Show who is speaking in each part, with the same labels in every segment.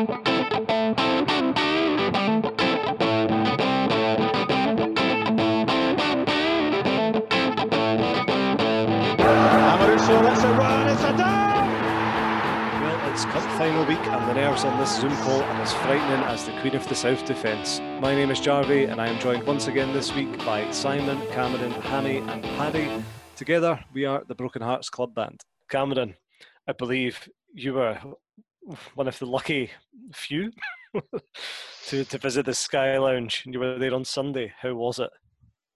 Speaker 1: It's a! Well, it's cup final week and the nerves on this Zoom call are as frightening as the Queen of the South defence. My name is Jarvie and I am joined once again this week by Simon, Cameron, Hammy and Paddy. Together we are the Broken Hearts Club Band. Cameron, I believe you were one of the lucky few to, to visit the Sky Lounge. You were there on Sunday. How was it?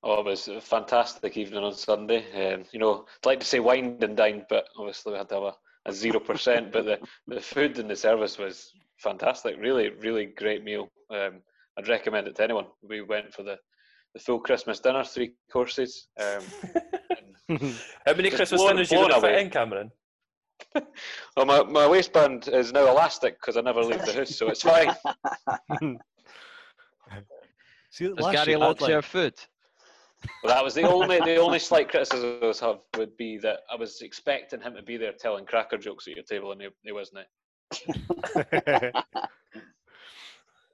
Speaker 2: Oh, it was a fantastic evening on Sunday. Um, you know, I'd like to say wined and dined, but obviously we had to have a zero percent. but the, the food and the service was fantastic. Really, really great meal. Um, I'd recommend it to anyone. We went for the, the full Christmas dinner, three courses. Um,
Speaker 3: How many Christmas
Speaker 2: blown-
Speaker 3: dinners you
Speaker 2: blown
Speaker 3: going to in, Cameron?
Speaker 2: well, my, my waistband is now elastic because I never leave the house, so it's fine.
Speaker 1: See,
Speaker 4: Does
Speaker 1: last
Speaker 4: Gary
Speaker 1: year, I'd like-
Speaker 4: serve food?
Speaker 2: But that was the only the only slight criticism I would have would be that I was expecting him to be there telling cracker jokes at your table, and he, he wasn't.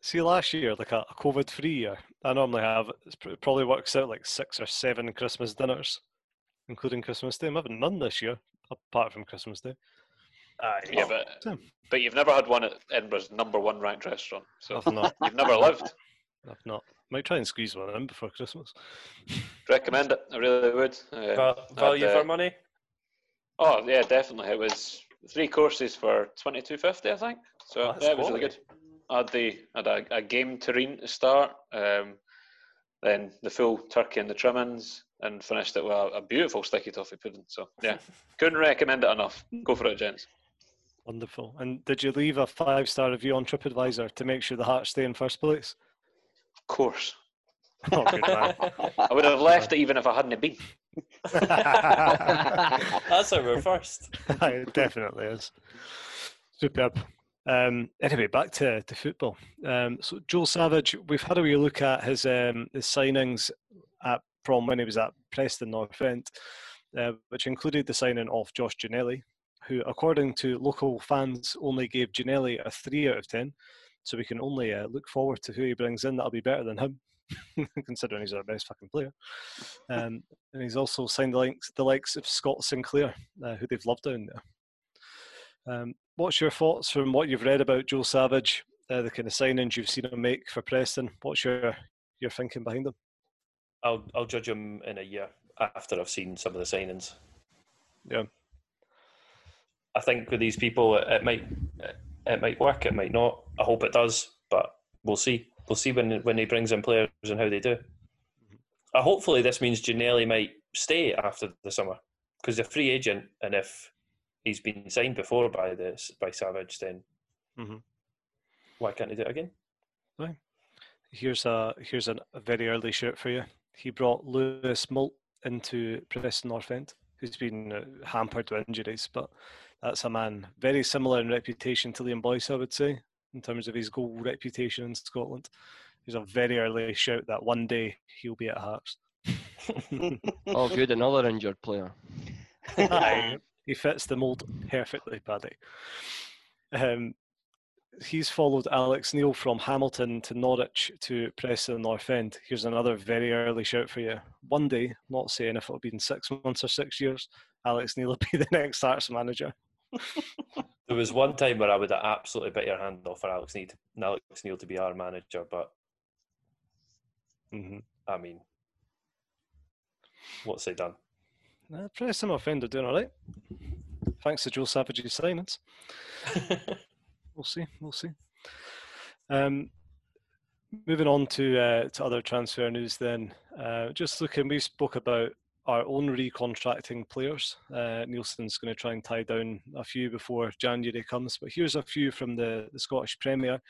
Speaker 1: See, last year, like a, a COVID-free year, I normally have it probably works out like six or seven Christmas dinners, including Christmas Day. I'm having none this year, apart from Christmas Day.
Speaker 3: Aye.
Speaker 2: Yeah, but
Speaker 1: Same.
Speaker 2: but you've never had one at Edinburgh's number one ranked restaurant, so
Speaker 1: I've not.
Speaker 2: you've never lived.
Speaker 1: I've not. Might try and squeeze one in before Christmas.
Speaker 2: Recommend it. I really would. Uh,
Speaker 3: Val- value
Speaker 2: I'd, uh,
Speaker 3: for money?
Speaker 2: Oh yeah, definitely. It was three courses for twenty two fifty, I think. So
Speaker 3: Oh,
Speaker 2: yeah, it was really good. I had the had a, a game terrine to start, um, then the full turkey and the trimmings, and finished it with a, a beautiful sticky toffee pudding. So yeah, couldn't recommend it enough. Go for it, gents.
Speaker 1: Wonderful. And did you leave a five-star review on TripAdvisor to make sure the Hearts stay in first place?
Speaker 2: Of course,
Speaker 1: Oh, good.
Speaker 2: I would have left it even if I hadn't been.
Speaker 3: That's how we're first.
Speaker 1: it definitely is. Superb. Um, anyway, back to, to football. Um, so Joe Savage, we've had a wee look at his um, his signings at from when he was at Preston North End, uh, which included the signing of Josh Ginnelly, who, according to local fans, only gave Ginnelly a three out of ten. So we can only uh, look forward to who he brings in that'll be better than him, considering he's our best fucking player. Um, and he's also signed the likes, the likes of Scott Sinclair, uh, who they've loved down there. Um, what's your thoughts from what you've read about Joe Savage, uh, the kind of signings you've seen him make for Preston? What's your your thinking behind them?
Speaker 3: I'll I'll judge him in a year after I've seen some of the signings.
Speaker 1: Yeah.
Speaker 3: I think with these people, it, it might it might work, it might not. I hope it does, but we'll see. We'll see when when he brings in players and how they do. Uh, hopefully, this means Ginnelly might stay after the summer because he's a free agent, and if he's been signed before by this by Savage, then
Speaker 1: Mhm.
Speaker 3: why can't he do it again?
Speaker 1: Here's a here's an, a very early shout for you. He brought Louis Moult into Preston North End, who's been uh, hampered with injuries, but that's a man very similar in reputation to Liam Boyce, I would say, in terms of his goal reputation in Scotland. He's a very early shout that one day he'll be at Hearts.
Speaker 4: Oh, good, another injured player.
Speaker 1: Aye, he fits the mould perfectly, Paddy. Um, he's followed Alex Neil from Hamilton to Norwich to Preston North End. Here's another very early shout for you. One day, not saying if it'll be in six months or six years, Alex Neil will be the next Hearts manager.
Speaker 3: There was one time where I would have absolutely bit your hand off for Alex Neil, Alex Neil to be our manager, but
Speaker 1: Mm-hmm.
Speaker 3: I mean, what's he done?
Speaker 1: Uh, Preston North End are doing all right. Thanks to Joe Savage's signings. We'll see. We'll see. Um, moving on to uh, to other transfer news, then. Uh, just looking, we spoke about our own recontracting players. Uh, Neilson's going to try and tie down a few before January comes, but here's a few from the, the Scottish Premier: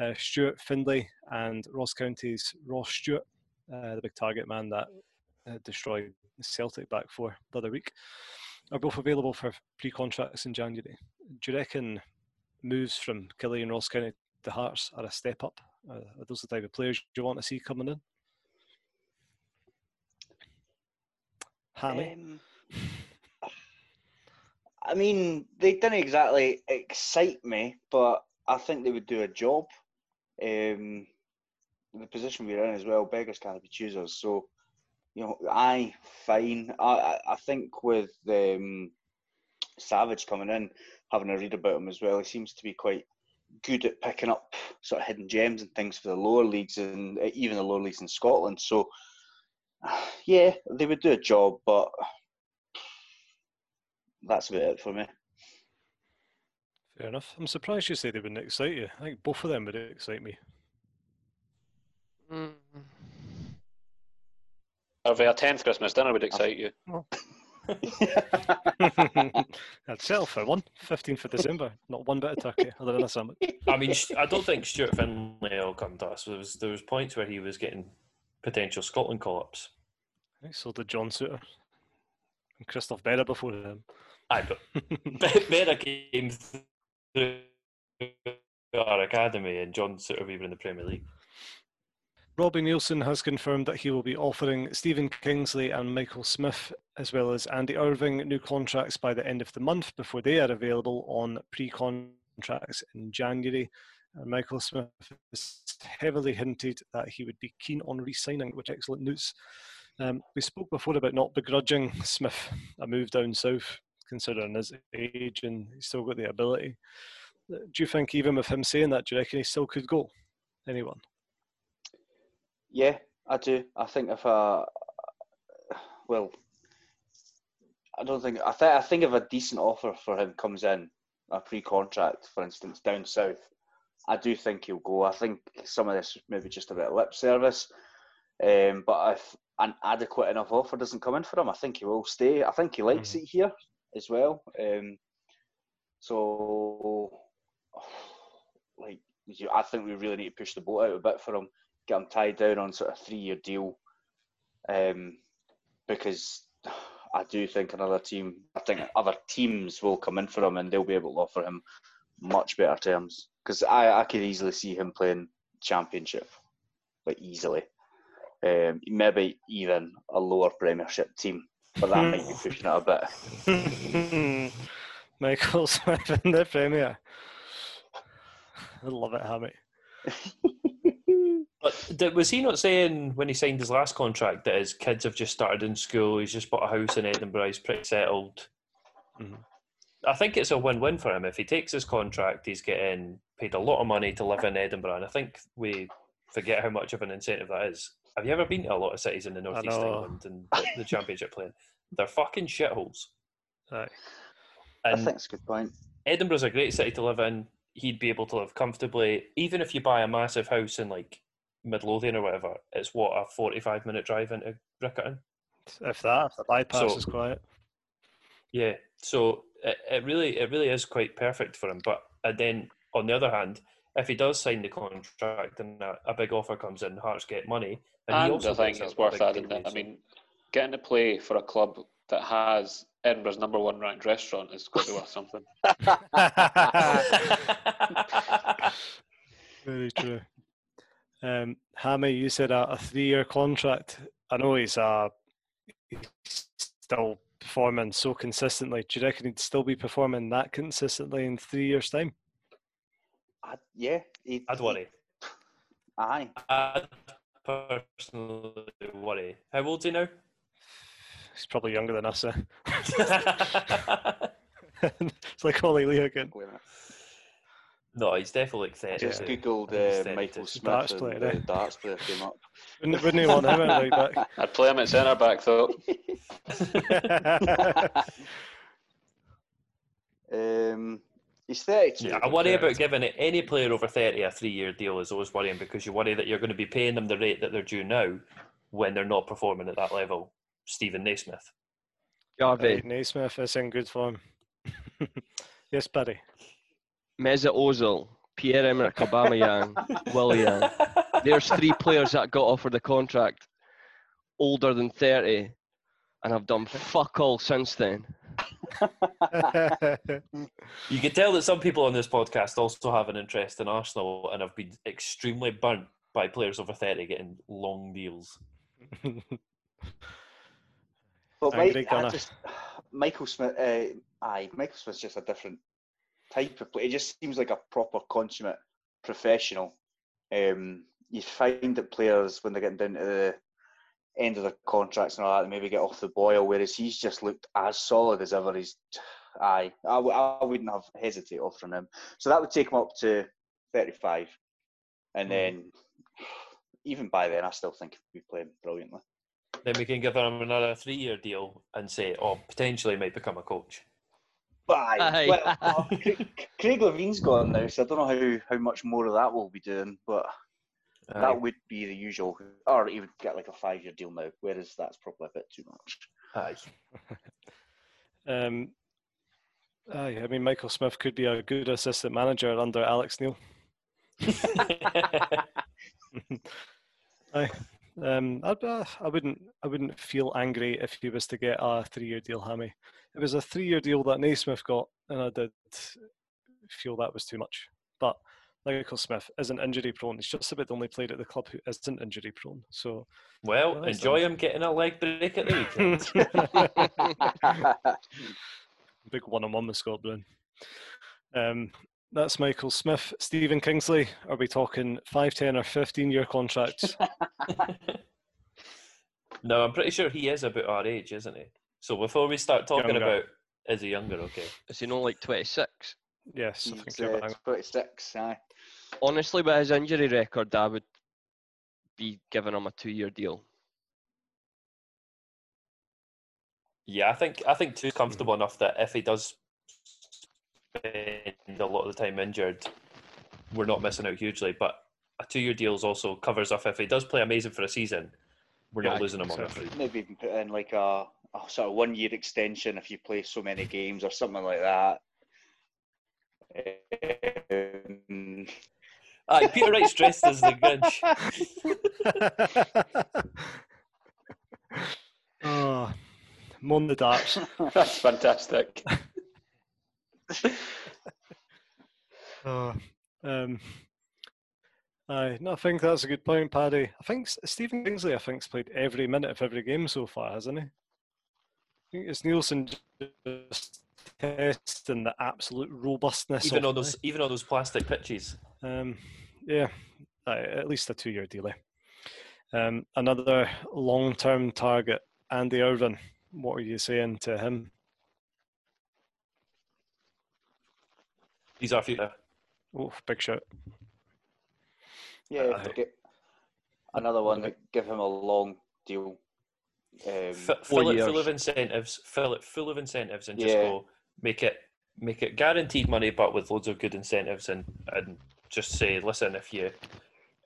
Speaker 1: uh, Stuart Findlay and Ross County's Ross Stewart, uh, the big target man that uh, destroyed Celtic back for the other week, are both available for pre-contracts in January. Do you reckon moves from Killie and Ross County to Hearts are a step up? Uh, are those the type of players you want to see coming in? Hammy?
Speaker 5: Um, I mean, they didn't exactly excite me, but I think they would do a job. Um, the position we're in as well, beggars can't be choosers. So, you know, I fine. I I, I think with um, Savage coming in, having a read about him as well, he seems to be quite good at picking up sort of hidden gems and things for the lower leagues and uh, even the lower leagues in Scotland. So, yeah, they would do a job, but that's about it for me.
Speaker 1: Fair enough. I'm surprised you say they wouldn't excite you. I think both of them would excite me.
Speaker 4: Mm.
Speaker 2: Or a tenth Christmas dinner would excite you.
Speaker 1: I'd settle for one. 15th of December. Not one bit of turkey other than a sandwich.
Speaker 3: I mean, I don't think Stuart Findlay will come to us. There was there was points where he was getting potential Scotland call-ups.
Speaker 1: So did John Souttar and Christophe Berra before him.
Speaker 3: Aye, but Be- Berra came through our academy, and John Souttar we were in the Premier League.
Speaker 1: Robbie Neilson has confirmed that he will be offering Stephen Kingsley and Michael Smith, as well as Andy Irving, new contracts by the end of the month before they are available on pre contracts in January. And Michael Smith has heavily hinted that he would be keen on re signing, which excellent news. Um, we spoke before about not begrudging Smith a move down south, considering his age and he's still got the ability. Do you think, even with him saying that, do you reckon he still could go? Anyone?
Speaker 5: Yeah, I do. I think if a well, I don't think I think I think if a decent offer for him comes in, a pre-contract, for instance, down south, I do think he'll go. I think some of this is maybe just a bit of lip service, um, but if an adequate enough offer doesn't come in for him, I think he will stay. I think he likes it here as well. Um, so, like, I think we really need to push the boat out a bit for him get him tied down on sort of three year deal. Um, because I do think another team, I think other teams will come in for him and they'll be able to offer him much better terms. Because I, I could easily see him playing championship, like easily. Um, maybe even a lower Premiership team, but that might be pushing it a bit.
Speaker 1: Michael Smith in the Premier. I love it, Hammy.
Speaker 3: But did, was he not saying when he signed his last contract that his kids have just started in school? He's just bought a house in Edinburgh. He's pretty settled.
Speaker 1: Mhm.
Speaker 3: I think it's a win-win for him. If he takes his contract, he's getting paid a lot of money to live in Edinburgh, and I think we forget how much of an incentive that is. Have you ever been to a lot of cities in the northeast
Speaker 1: know.
Speaker 3: England and the, the Championship playing? They're fucking shitholes.
Speaker 1: Aye.
Speaker 5: I think it's a good point.
Speaker 3: Edinburgh's a great city to live in. He'd be able to live comfortably, even if you buy a massive house in like Midlothian or whatever. It's what a forty-five minute drive into Riccarton.
Speaker 1: If that, if the bypass
Speaker 3: So-
Speaker 1: is quiet.
Speaker 3: Yeah, so it, it really it really is quite perfect for him. But and then on the other hand, if he does sign the contract and a, a big offer comes in, Hearts get money. And, he also
Speaker 2: I think it's
Speaker 3: a- a
Speaker 2: worth adding that. I mean, getting to play for a club that has Edinburgh's number one ranked restaurant is got to be worth something.
Speaker 1: Very true. Um, Hammy, you said a, a three-year contract. I know he's uh, he's still performing so consistently. Do you reckon he'd still be performing that consistently in three years' time?
Speaker 5: I, yeah, he,
Speaker 3: I'd worry.
Speaker 5: Aye,
Speaker 3: I'd personally worry. How old's he now?
Speaker 1: He's probably younger than us. Eh? it's like Ollie Lee again.
Speaker 5: Wait a minute.
Speaker 3: no, he's definitely like thirty.
Speaker 5: just
Speaker 3: so
Speaker 5: googled
Speaker 3: I
Speaker 5: uh,
Speaker 3: 32.
Speaker 5: Michael
Speaker 1: Darts
Speaker 5: Smith and
Speaker 1: player,
Speaker 5: the darts player came up.
Speaker 1: Wouldn't, wouldn't he want him at right back?
Speaker 2: I'd play him at centre back though.
Speaker 5: um, he's 32.
Speaker 3: Yeah, I worry
Speaker 1: Correct.
Speaker 3: about giving any player over 30 a three year deal is always worrying because you worry that you're going to be paying them the rate that they're due now when they're not performing at that level. Steven Naismith.
Speaker 4: Garvey,
Speaker 1: Right, Naismith is in good form. yes, Barry.
Speaker 4: Mesut Ozil, Pierre-Emerick Aubameyang, Willian. There's three players that got offered the contract older than 30 and I've done fuck all since then.
Speaker 3: You can tell that some people on this podcast also have an interest in Arsenal and have been extremely burnt by players over 30 getting long deals.
Speaker 5: But
Speaker 1: Angry
Speaker 5: Mike, I just, Michael Smith, uh, aye, Michael Smith's just a different type of play. It just seems like a proper consummate professional. Um, you find that players when they're getting down to the end of their contracts and all that, they maybe get off the boil. Whereas he's just looked as solid as ever. He's, aye, I, w- I wouldn't have hesitated offering him. So that would take him up to 35, and then even by then, I still think he'd be playing brilliantly.
Speaker 3: Then we can give him another three-year deal and say, oh, potentially might become a coach.
Speaker 5: Aye.
Speaker 4: Aye.
Speaker 5: Well, Craig, Craig Levein's gone now, so I don't know how, how much more of that we'll be doing, but
Speaker 3: Aye.
Speaker 5: that would be the usual. Or he would get like a five year deal now, whereas that's probably a bit too much.
Speaker 3: Aye.
Speaker 1: Um, aye, I mean, Michael Smith could be a good assistant manager under Alex Neil. Aye. Um, I'd, uh, I wouldn't. I wouldn't feel angry if he was to get a three-year deal, Hammy. It was a three-year deal that Naismith got, and I did feel that was too much. But Michael Smith isn't injury-prone. He's just about the only player at the club who isn't injury-prone. So
Speaker 3: well,
Speaker 1: Well,
Speaker 3: enjoy
Speaker 1: nice.
Speaker 3: him getting a leg break at the weekend.
Speaker 1: big one-on-one with Scott Brown. Um, that's Michael Smith. Stephen Kingsley. Are we talking five, ten, or fifteen-year contracts?
Speaker 3: no, I'm pretty sure he is about our age, isn't he? So before we start talking
Speaker 1: Younger.
Speaker 3: about is he younger, okay?
Speaker 4: Is he not like 26?
Speaker 1: yes, I think
Speaker 5: He's
Speaker 1: you're
Speaker 5: uh, 26, aye.
Speaker 4: Honestly, with his injury record, I would be giving him a two-year deal.
Speaker 3: Yeah, I think I think two's comfortable enough that if he does spend a lot of the time injured, we're not missing out hugely. But a two-year deal also covers off if he does play amazing for a season, we're not
Speaker 1: Aye,
Speaker 3: losing him on a
Speaker 1: exactly.
Speaker 5: Maybe even put in like a, a sort of one year extension if you play so many games or something like that. Um,
Speaker 3: Aye, Peter Wright's dressed as the Grinch.
Speaker 1: oh, moan the darts.
Speaker 2: That's fantastic.
Speaker 1: Oh, um, aye, no, I think that's a good point, Paddy. I think Stephen Kingsley, I think, think's played every minute of every game so far, hasn't he? I think it's Neilson just testing the absolute robustness
Speaker 3: even
Speaker 1: of
Speaker 3: on those even on those plastic pitches.
Speaker 1: Um, yeah, aye, at least a two-year deal. Um, another long-term target, Andy Irving. What are you saying to him?
Speaker 3: He's our future.
Speaker 1: Oh, big shot.
Speaker 5: yeah,
Speaker 1: Aye.
Speaker 5: get another one that give him a long deal. Um,
Speaker 3: F-
Speaker 4: four
Speaker 3: fill it full of incentives. Fill it full of incentives, and just
Speaker 5: Yeah.
Speaker 3: go make it make it guaranteed money, but with loads of good incentives, and and just say, listen, if you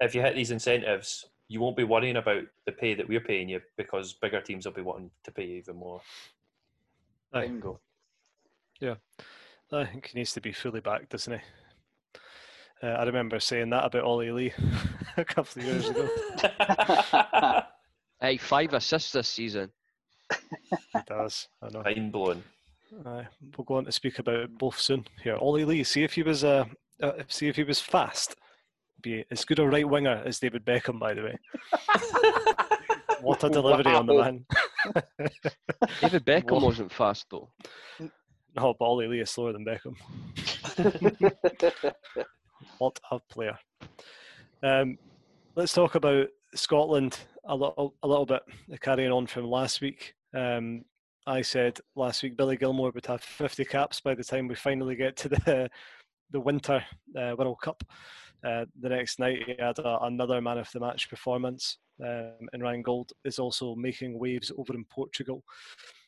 Speaker 3: if you hit these incentives, you won't be worrying about the pay that we're paying you because bigger teams will be wanting to pay you even more.
Speaker 1: Aye.
Speaker 5: bingo.
Speaker 1: I think he needs to be fully back, doesn't he? Uh, I remember saying that about Ollie Lee a couple of years ago.
Speaker 4: Hey, five assists this season.
Speaker 1: He does. I know.
Speaker 3: Mind blowing.
Speaker 1: Aye, we'll go on to speak about it both soon. Here, Ollie Lee. See if he was uh, uh see if he was fast. Be as good a right winger as David Beckham, by the way. What a delivery on the man.
Speaker 4: David Beckham wasn't fast though.
Speaker 1: No, Lee is slower than Beckham. What a player. Um, let's talk about Scotland a little, a little bit, carrying on from last week. Um, I said last week Billy Gilmour would have 50 caps by the time we finally get to the the Winter uh, World Cup. Uh, the next night he had a, another man of the match performance, um, and Ryan Gauld is also making waves over in Portugal,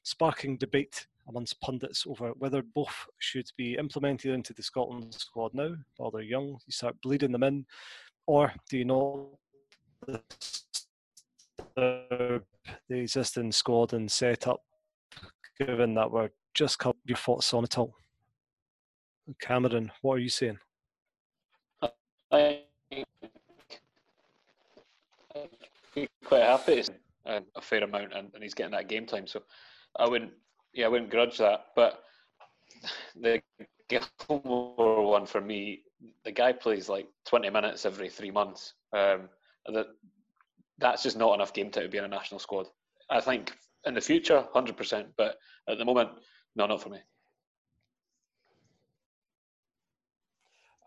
Speaker 1: sparking debate amongst pundits over whether both should be implemented into the Scotland squad now while they're young. You start bleeding them in, or do you not the existing squad and setup, given that we're just cut your thoughts on it all? Cameron, what are you saying?
Speaker 2: I quite happy a fair amount, and, and he's getting that game time. So I wouldn't, yeah, I wouldn't grudge that. But the Gilmour one for me, the guy plays like 20 minutes every three months. Um, that that's just not enough game time to be in a national squad. I think in the future, 100%, but at the moment, no, not for me.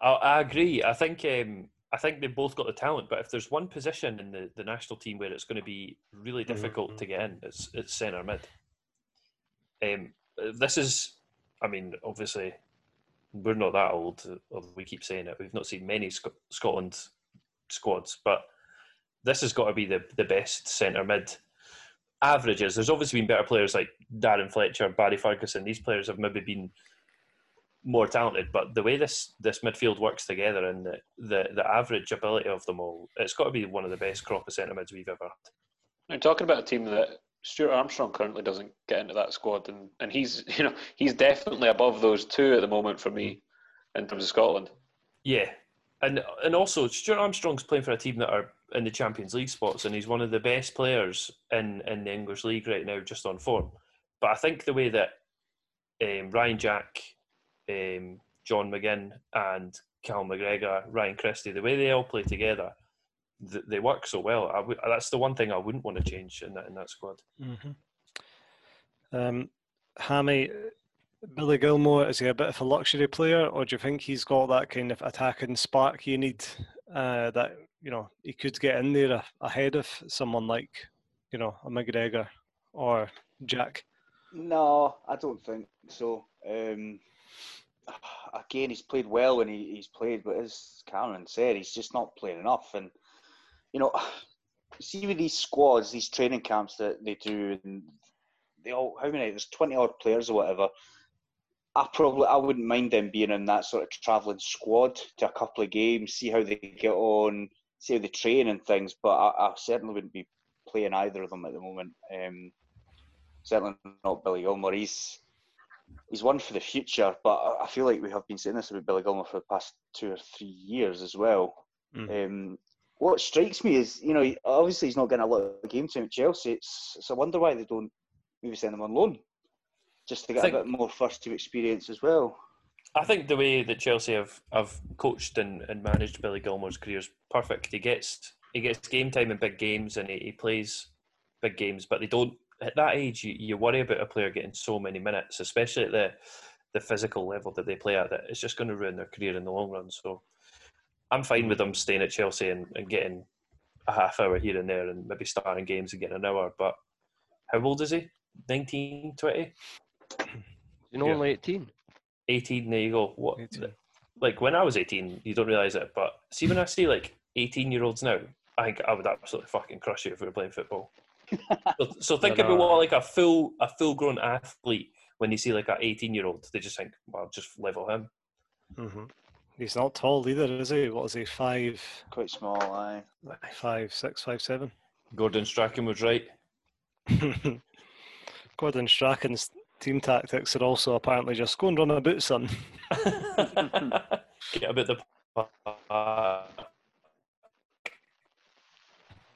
Speaker 3: I, I agree. I think um, I think they've both got the talent, but if there's one position in the, the national team where it's going to be really difficult
Speaker 1: Mhm.
Speaker 3: to get in, it's it's centre mid. Um, this is, I mean, obviously, we're not that old. We keep saying it, we've not seen many Sc- Scotland squads, but this has got to be the the best centre mid averages. There's obviously been better players like Darren Fletcher, Barry Ferguson. These players have maybe been more talented, but the way this this midfield works together and the the, the average ability of them all, it's got to be one of the best crop of centre mids we've ever had.
Speaker 2: I'm talking about a team that Stuart Armstrong currently doesn't get into that squad, and, and he's you know he's definitely above those two at the moment for me in terms of Scotland.
Speaker 3: Yeah, and and also Stuart Armstrong's playing for a team that are in the Champions League spots, and he's one of the best players in in the English league right now, just on form. But I think the way that um, Ryan Jack, um, John McGinn, and Cal McGregor, Ryan Christie, the way they all play together, th- they work so well. I w- that's the one thing I wouldn't want to change in that in that squad.
Speaker 1: Mm-hmm. Um, Hammy, Billy Gilmour, is he a bit of a luxury player, or do you think he's got that kind of attacking spark you need? Uh, that you know he could get in there a- ahead of someone like you know a McGregor or Jack.
Speaker 5: No, I don't think so. Um, again, he's played well when he, he's played, but as Cameron said, he's just not playing enough. And you know, see with these squads, these training camps that they do, and they all how many? There's twenty odd players or whatever. I probably I wouldn't mind them being in that sort of travelling squad to a couple of games, see how they get on, see how they train and things. But I, I certainly wouldn't be playing either of them at the moment. Um, certainly not Billy Gilmour. He's he's one for the future, but I- feel like we have been saying this about Billy Gilmour for the past two or three years as well.
Speaker 1: Mhm.
Speaker 5: Um, what strikes me is, you know, obviously he's not getting a lot of game time at Chelsea. It's, it's a wonder why they don't maybe send him on loan, just to get
Speaker 3: Think-
Speaker 5: a bit more first team experience as well.
Speaker 3: I think the way that Chelsea have, have coached and, and managed Billy Gilmour's career is perfect. He gets he gets game time in big games and he, he plays big games, but they don't at that age. You, you worry about a player getting so many minutes, especially at the the physical level that they play at. That it's just going to ruin their career in the long run. So I'm fine with them staying at Chelsea and, and getting a half hour here and there and maybe starting games and getting an hour. But how old is he? 19, 20?
Speaker 4: You know,
Speaker 3: Yeah.
Speaker 4: only 18.
Speaker 3: 18 there you go what
Speaker 1: 18.
Speaker 3: like when i was 18 you don't realize it but see when i see like 18 year olds now i think i would absolutely fucking crush you if we were playing football so, so think
Speaker 1: No,
Speaker 3: about what like a full a full grown athlete when you see like an 18 year old they just think well just level him
Speaker 1: hmm He's not tall either, is he? What is he? Five,
Speaker 5: Quite small, aye.
Speaker 1: five, six, five, seven.
Speaker 3: gordon strachan was right
Speaker 1: Gordon Strachan's team tactics are also apparently just go and run a boot, son.
Speaker 3: get a bit the uh,
Speaker 5: I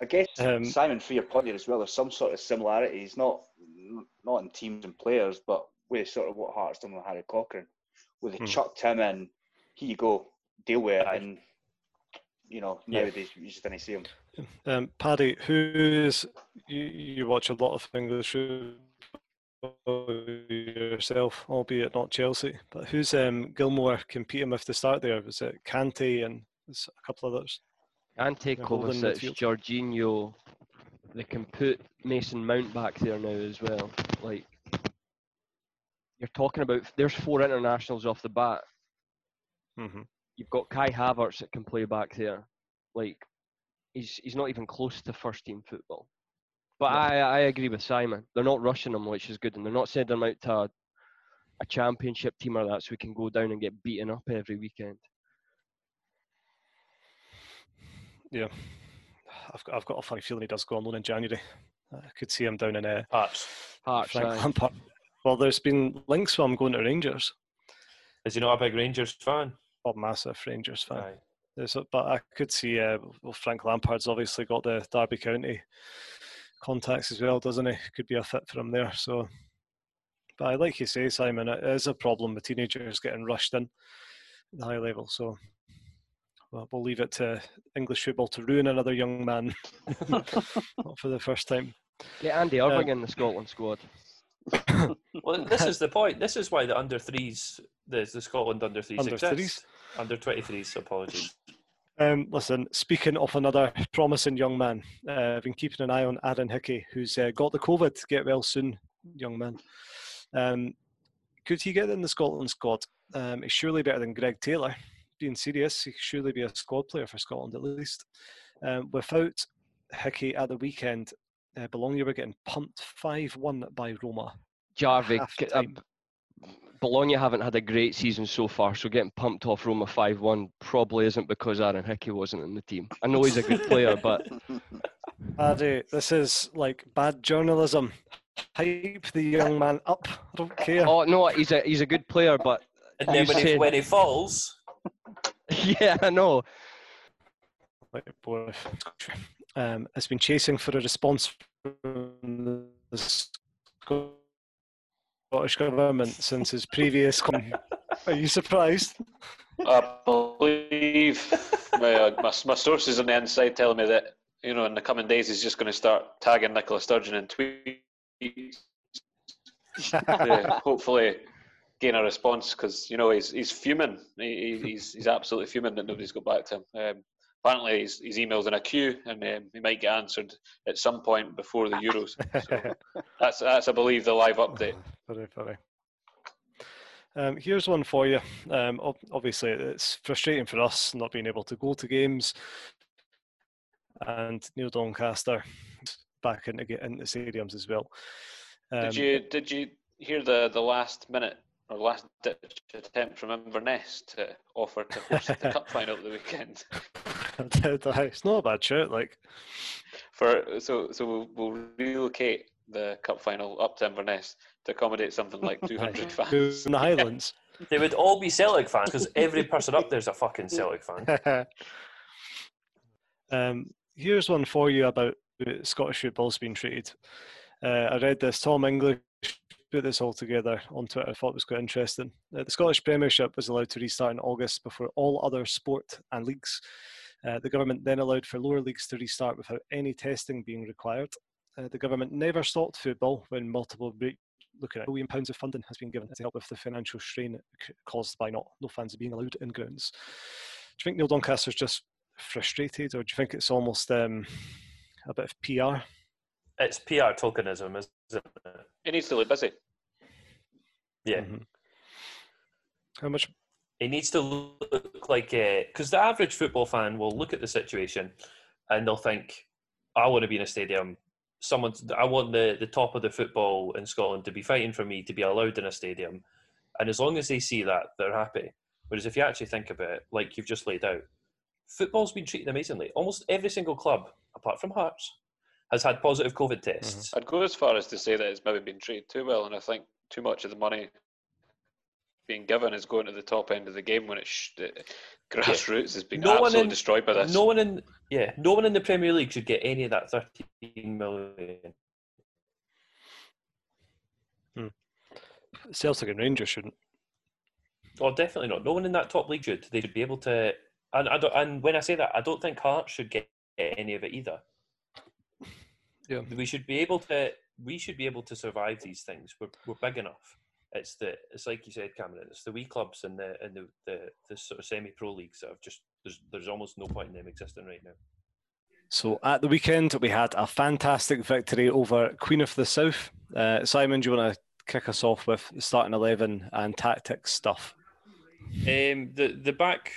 Speaker 5: guess
Speaker 1: Um,
Speaker 5: Simon, for your point there as well, there's some sort of similarities, not not in teams and players, but with sort of what Hearts done with Harry Cochrane, where they
Speaker 1: Hmm.
Speaker 5: chucked him in, here you go, deal with it, and you know
Speaker 3: Yeah.
Speaker 5: nowadays you just didn't see him.
Speaker 1: Um, Paddy, who's you, you watch a lot of English football yourself, albeit not Chelsea, but who's um, Gilmour competing with to start there? Was it Kante and there's a couple of others?
Speaker 4: Ante
Speaker 1: They're
Speaker 4: Kovacic,
Speaker 1: midfield.
Speaker 4: Jorginho. They can put Mason Mount back there now as well. Like, you're talking about, there's four internationals off the bat.
Speaker 1: Hmm
Speaker 4: You've got Kai Havertz that can play back there. Like, he's he's not even close to first team football. But
Speaker 1: No.
Speaker 4: I, I agree with Simon. They're not rushing him, which is good, and they're not sending him out to a, a championship team or that so we can go down and get beaten up every weekend.
Speaker 1: Yeah, I've got, I've got a funny feeling he does go on loan in January. I could see him down in uh,
Speaker 3: Hearts.
Speaker 4: Hearts,
Speaker 1: Frank Well, there's been links for him going to Rangers.
Speaker 3: is he not a big rangers fan
Speaker 1: Bob massive Rangers fan.
Speaker 3: Aye.
Speaker 1: There's a- but I could see uh, well, Frank Lampard's obviously got the Derby County contacts as well, doesn't he? Could be a fit for him there. So, but I like you say, Simon, it is a problem with teenagers getting rushed in at the high level. So, well, we'll leave it to English football to ruin another young man, for the first time.
Speaker 4: Get Andy Irving in the Scotland squad.
Speaker 3: well this is the point this is why the under threes the, the scotland under threes
Speaker 1: Under
Speaker 3: exist
Speaker 1: threes?
Speaker 3: Under 23s, apologies.
Speaker 1: Um, listen, speaking of another promising young man, uh, I've been keeping an eye on Aaron Hickey, who's uh, got the COVID. Get well soon, young man. Um, could he get in the Scotland squad? Um, he's surely better than Greg Taylor. Being serious, he could surely be a squad player for Scotland at least. Um, without Hickey at the weekend, uh, Bologna were getting pumped 5 1 by Roma.
Speaker 4: Jarvik,
Speaker 1: Half-time.
Speaker 4: Bologna haven't had a great season so far, so getting pumped off Roma 5 1 probably isn't because Aaron Hickey wasn't in the team. I know he's a good player, but
Speaker 1: Paddy, this is like bad journalism. Hype the young man up. I don't care.
Speaker 4: oh no, he's a he's a good player, but
Speaker 3: And then
Speaker 4: You
Speaker 3: when he, when he falls,
Speaker 4: yeah, I know.
Speaker 1: like boy, um, has been chasing for a response from the Scottish government since his previous. Con- Are you surprised?
Speaker 2: I believe my, uh, my my sources on the inside telling me that you know in the coming days he's just going to start tagging Nicola Sturgeon in tweets hopefully gain a response because you know he's he's fuming. He- he's he's absolutely fuming that nobody's got back to him. Um, apparently, his, his emails in a queue and um, he might get answered at some point before the Euros. So that's that's I believe the live update.
Speaker 1: Very funny. Um, here's one for you. Um, obviously, it's frustrating for us not being able to go to games. And Neil Doncaster back into get into stadiums as well. Um,
Speaker 2: Did you did you hear the, the last minute or last ditch attempt from Inverness to offer to host the cup final at the weekend?
Speaker 1: It's not a bad shout. Like,
Speaker 2: For so so we'll, we'll relocate the cup final up to Inverness to accommodate something like 200 fans.
Speaker 1: who's in the Highlands.
Speaker 3: they would all be Celtic fans because every person up there's a fucking Celtic fan.
Speaker 1: um, here's one for you about Scottish football's been treated. Uh, I read this. Tom English put this all together on Twitter. I thought it was quite interesting. Uh, the Scottish Premiership was allowed to restart in August before all other sport and leagues. Uh, the government then allowed for lower leagues to restart without any testing being required. Uh, the government never stopped football when multiple bre- looking at a billion pounds of funding has been given to help with the financial strain caused by not no fans being allowed in grounds. Do you think Neil Doncaster's just frustrated, or do you think it's almost um, a bit of PR?
Speaker 3: It's PR tokenism, isn't it?
Speaker 2: He needs to look busy.
Speaker 3: Yeah.
Speaker 1: Mhm. How much?
Speaker 3: It needs to look like uh, because the average football fan will look at the situation and they'll think, "I want to be in a stadium. Someone, I want the the top of the football in Scotland to be fighting for me to be allowed in a stadium." And as long as they see that, they're happy. Whereas if you actually think about it, like you've just laid out, football's been treated amazingly. Almost every single club, apart from Hearts, has had positive COVID tests.
Speaker 2: I'd go as far as to say that it's maybe been treated too well, and I think too much of the money being given is going to the top end of the game when it's sh- the grassroots has been
Speaker 3: No one
Speaker 2: absolutely
Speaker 3: in-
Speaker 2: destroyed by this.
Speaker 3: No one in yeah, no one in the Premier League should get any of that thirteen million. Hmm.
Speaker 1: Celtic and Rangers shouldn't.
Speaker 3: Oh, definitely not. No one in that top league should. They should be able to. And I don't, and when I say that, I don't think Hearts should get any of it either.
Speaker 1: Yeah.
Speaker 3: We should be able to. We should be able to survive these things. We're we're big enough. It's the it's like you said, Cameron. It's the wee clubs and the and the the, the sort of semi pro leagues that have just there's there's almost no point in them existing right now.
Speaker 1: So at the weekend, we had a fantastic victory over Queen of the South. Uh, Simon, do you want to kick us off with starting 11 and tactics stuff?
Speaker 3: Um, the the back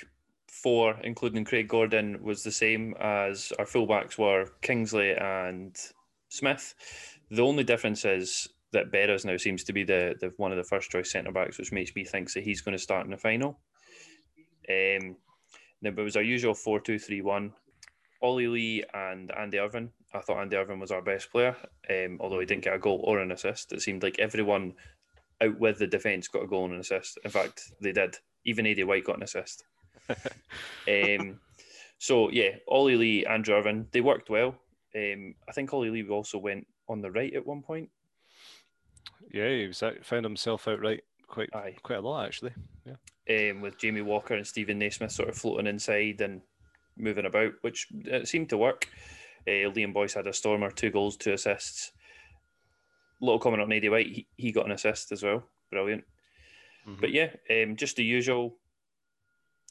Speaker 3: four, including Craig Gordon, was the same as our fullbacks were Kingsley and Smith. The only difference is that Berra's now seems to be the, the one of the first choice centre backs, which makes me think that he's going to start in the final. Um, now, but it was our usual four two three one. Ollie Lee and Andy Irving. I thought Andy Irving was our best player, um, although he didn't get a goal or an assist. It seemed like everyone out with the defence got a goal and an assist. In fact, they did. Even Aidy White got an assist. um, so yeah, Ollie Lee, Andrew Irving, they worked well. Um, I think Ollie Lee also went on the right at one point.
Speaker 1: Yeah, he was out, found himself out right quite
Speaker 3: Aye,
Speaker 1: quite a lot actually. Yeah.
Speaker 3: um, with Jamie Walker and Steven Naismith sort of floating inside and moving about, which uh, seemed to work. Uh, Liam Boyce had a stormer, two goals, two assists. Little comment on Aidy White, he, he got an assist as well. Brilliant.
Speaker 1: Mhm.
Speaker 3: But yeah, um, just the usual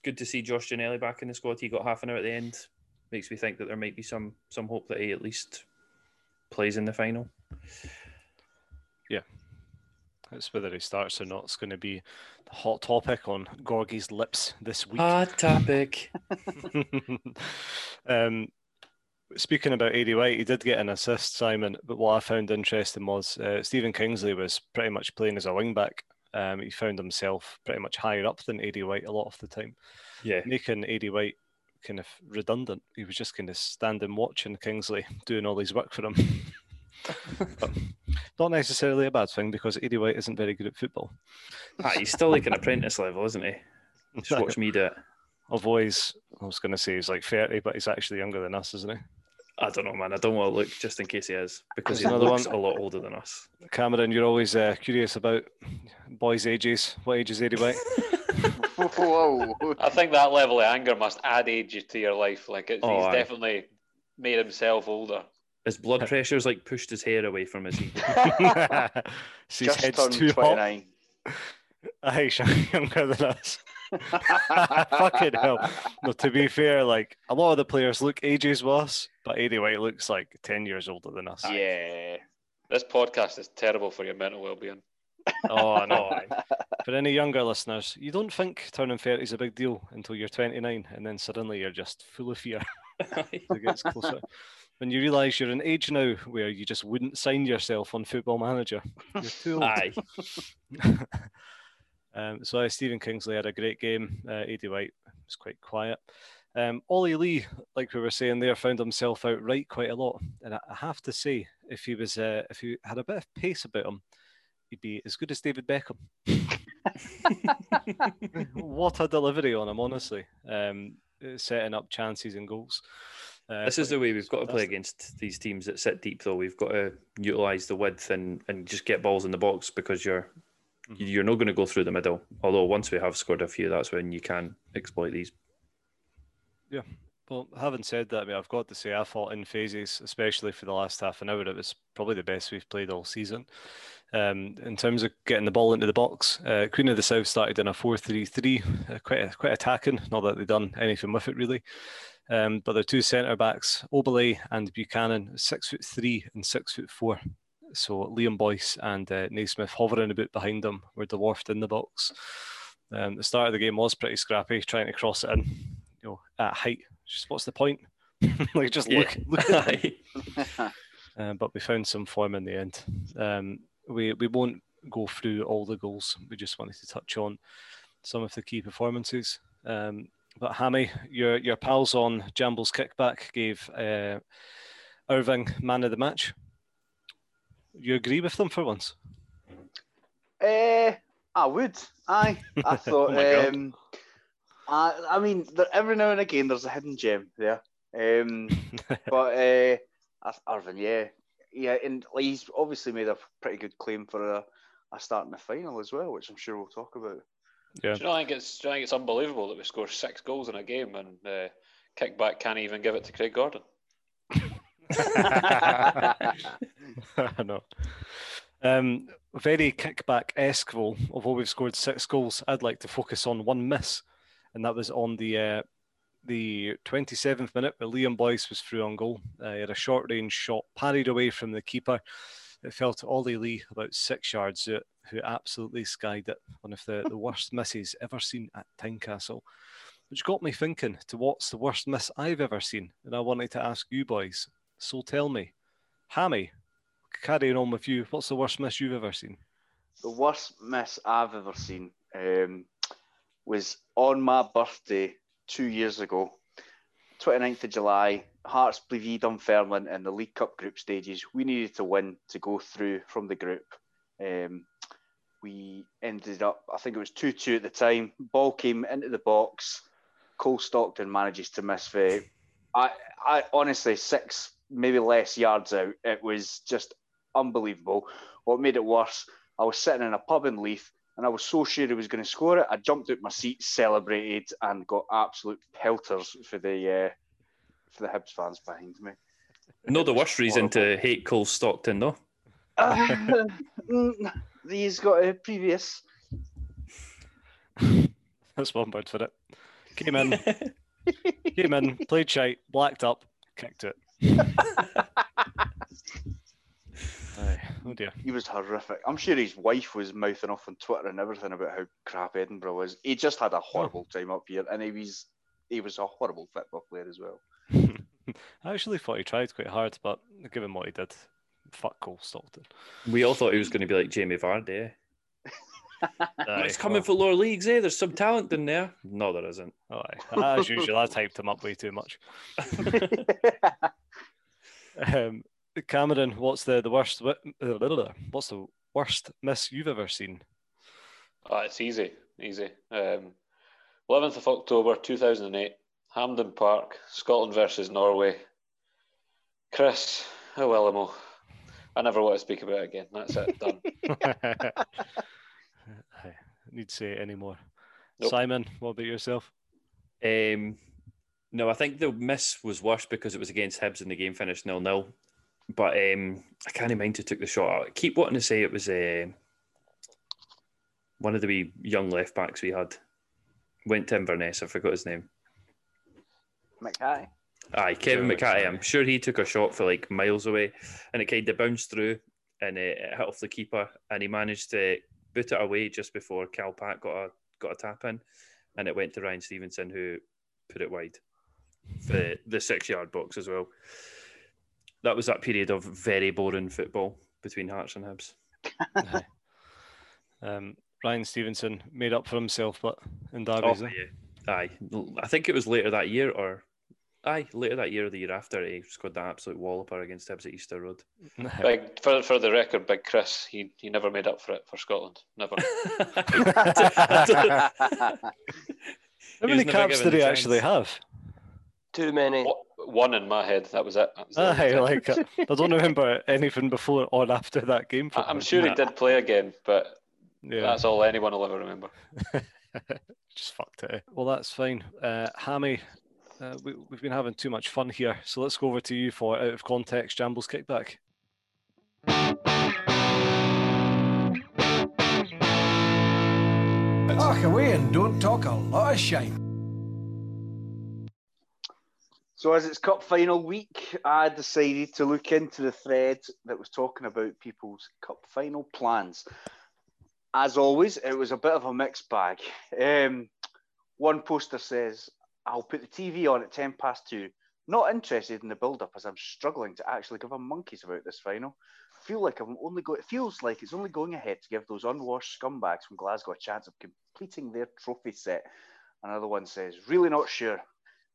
Speaker 3: good to see Josh Ginnelly back in the squad. He got half an hour at the end. Makes me think that there might be some some hope that he at least plays in the final.
Speaker 1: It's whether he starts or not. It's going to be the hot topic on Gorgie's lips this week.
Speaker 3: Hot topic.
Speaker 1: um, speaking about Aidy White, he did get an assist, Simon. But what I found interesting was uh, Stephen Kingsley was pretty much playing as a wing back. Um, he found himself pretty much higher up than Aidy White a lot of the time,
Speaker 3: yeah.
Speaker 1: making Aidy White kind of redundant. He was just kind of standing watching Kingsley doing all his work for him. But not necessarily a bad thing because Aidy White isn't very good at football.
Speaker 3: Ah, he's still like an apprentice level, isn't he? Just watch me do it.
Speaker 1: I've always, I was going to say he's like 30, but he's actually younger than us, isn't he?
Speaker 3: I don't know, man. I don't want to look just in case he is because he
Speaker 1: There's another
Speaker 3: looks
Speaker 1: one.
Speaker 3: a lot older than us.
Speaker 1: Cameron, you're always uh, curious about boys' ages. What age is Eddie White?
Speaker 5: Whoa.
Speaker 2: I think that level of anger must add age to your life. Like it's,
Speaker 3: Oh,
Speaker 2: he's
Speaker 3: aye.
Speaker 2: definitely made himself older.
Speaker 3: His blood pressure's like pushed his hair away from his head.
Speaker 1: See, his
Speaker 5: Just
Speaker 1: head's
Speaker 5: turned
Speaker 1: too hot.
Speaker 5: 29.
Speaker 1: Aye, he's younger than us. Fucking hell. No, to be fair, like a lot of the players look ages worse, but Aidy White looks like 10 years older than us.
Speaker 5: Yeah.
Speaker 2: This podcast is terrible for your mental well-being.
Speaker 1: Oh, no. For any younger listeners, you don't think turning 30 is a big deal until you're 29, and then suddenly you're just full of fear. it gets closer. When you realise you're an age now where you just wouldn't sign yourself on Football Manager, you're too old.
Speaker 3: Aye.
Speaker 1: um, so uh, Stephen Kingsley had a great game. Uh, Aidy White was quite quiet. Um, Ollie Lee, like we were saying there, found himself out right quite a lot. And I, I have to say, if he was, uh, if he had a bit of pace about him, he'd be as good as David Beckham. what a delivery on him, honestly. Um, setting up chances and goals. Uh,
Speaker 3: This is the way we've got to play against these teams that sit deep, though. We've got to utilise the width and, and just get balls in the box because you're
Speaker 1: Mhm.
Speaker 3: you're not going to go through the middle. Although once we have scored a few, that's when you can exploit these. Yeah.
Speaker 1: Well, having said that, I mean, I've got to say, I thought in phases, especially for the last half an hour, it was probably the best we've played all season. Um, in terms of getting the ball into the box, uh, Queen of the South started in a 4 3 3, quite, quite attacking, not that they've done anything with it really. Um, but are two centre backs, Oberley and Buchanan, six foot three and six foot four. So Liam Boyce and uh, Naismith hovering a bit behind them were dwarfed in the box. Um, the start of the game was pretty scrappy, trying to cross it in, you know, at height. Just what's the point? like just look, look at it. Um, but we found some form in the end. Um, we we won't go through all the goals. We just wanted to touch on some of the key performances. Um, but Hammy, your your pals on Jambos Kickback gave uh, Irving man of the match. You agree with them for once?
Speaker 5: Eh, I would. Aye. I thought.
Speaker 1: Oh
Speaker 5: um, I, I mean, there, every now and again, there's a hidden gem there. Um, but uh, I- Irving, yeah, yeah, and he's obviously made a pretty good claim for a, a start in the final as well, which I'm sure we'll talk about.
Speaker 1: Yeah.
Speaker 2: Do you know, I think it's, I think it's unbelievable that we score six goals in a game and uh, kickback can't even give it to Craig Gordon.
Speaker 1: I know. Um, very kickback esque goal. Although we've scored six goals, I'd like to focus on one miss, and that was on the uh, the 27th minute where Liam Boyce was through on goal. Uh, he had a short range shot parried away from the keeper. It fell to Ollie Lee about six yards out, who absolutely skied it. One of the, the worst misses ever seen at Tynecastle. Which got me thinking to what's the worst miss I've ever seen. And I wanted to ask you boys. So tell me, Hammy, carrying on with you, what's the worst miss you've ever seen?
Speaker 5: the worst miss I've ever seen um, was on my birthday two years ago, 29th of July. Hearts played Dunfermline in the League Cup group stages. We needed to win to go through from the group. Um, we ended up, I think it was 2 2 at the time. Ball came into the box. Cole Stockton manages to miss the, I, I honestly, six, maybe less yards out. It was just unbelievable. What made it worse, I was sitting in a pub in Leith and I was so sure he was going to score it. I jumped out my seat, celebrated, and got absolute pelters for the uh, for the Hibs fans behind me.
Speaker 3: No, the worst reason to hate Cole Stockton, though.
Speaker 5: Mm, He's got a previous.
Speaker 1: That's one word for it. Came in, came in, played shite, blacked up, kicked it. Oh dear.
Speaker 5: He was horrific. I'm sure his wife was mouthing off on Twitter and everything about how crap Edinburgh was. He just had a horrible time up here, and he was he was a horrible football player as well.
Speaker 1: I actually thought he tried quite hard, but given what he did, fuck Cole Stockton.
Speaker 3: We all thought he was going to be like Jamie Vardy. Eh?
Speaker 1: Aye,
Speaker 3: It's coming
Speaker 1: well,
Speaker 3: for lower leagues, eh? There's some talent in there. No, there isn't.
Speaker 1: oh, aye. As usual, I typed him up way too much. Um, Cameron, what's the, the worst? What's the worst miss you've ever seen?
Speaker 2: Oh, it's easy, easy. Um, 11th of October 2008, Hampden Park, Scotland versus Norway. Chris, oh well, Imo. I never want to speak about it again. That's it, done.
Speaker 1: I need to say it anymore.
Speaker 2: Nope.
Speaker 1: Simon, what about yourself?
Speaker 3: Um, no, I think the miss was worse because it was against Hibs and the game finished nil nil. But um, I can't even mind who took the shot. I keep wanting to say it was uh, one of the wee young left backs we had. Went to Inverness. I forgot his name.
Speaker 5: McKay.
Speaker 3: Aye, Kevin
Speaker 1: Sure,
Speaker 3: McCarthy. I'm sure he took a shot for like miles away, and it kind of bounced through and it, it hit off the keeper, and he managed to boot it away just before Cal Pat got a got a tap in, and it went to Ryan Stevenson who put it wide for the, the six yard box as well. That was that period of very boring football between Hearts and Hibs.
Speaker 1: Um, Ryan Stevenson made up for himself, but in
Speaker 3: Oh,
Speaker 1: derbies, eh?
Speaker 3: yeah. Aye, I think it was later that year, or aye, later that year or the year after, he scored that absolute walloper against Hibs at Easter Road.
Speaker 2: Big for for the record, Big Chris. He he never made up for it for Scotland. Never.
Speaker 1: How many caps did he
Speaker 3: the
Speaker 1: actually have?
Speaker 4: Too many.
Speaker 2: One in my head. That was it. That was
Speaker 1: Aye, like I don't remember anything before or after that game. For
Speaker 2: I- I'm
Speaker 1: him.
Speaker 2: sure he did play again, but
Speaker 1: Yeah,
Speaker 2: that's all anyone will ever remember.
Speaker 1: just fucked it. eh? Well, that's fine. Uh, Hammy, uh, we, we've been having too much fun here, so let's go over to you for out of context Jambos kickback.
Speaker 6: Talk away and don't talk a lot of shame.
Speaker 5: So as it's cup final week, I decided to look into the thread that was talking about people's cup final plans. As always, it was a bit of a mixed bag. Um, one poster says, "I'll put the TV on at ten past two. Not interested in the build-up as I'm struggling to actually give a monkeys about this final. Feel like I'm only go- It feels like it's only going ahead to give those unwashed scumbags from Glasgow a chance of completing their trophy set." Another one says, "Really not sure.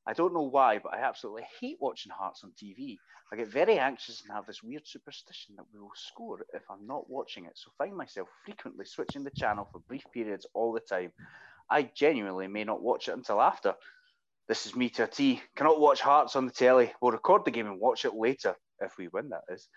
Speaker 5: I don't know why, but I absolutely hate watching Hearts on TV. I get very anxious and have this weird superstition that we will score if I'm not watching it, so find myself frequently switching the channel for brief periods all the time. I genuinely may not watch it until after. This is me to a T. Cannot watch Hearts on the telly. We'll record the game and watch it later, if we win, that is.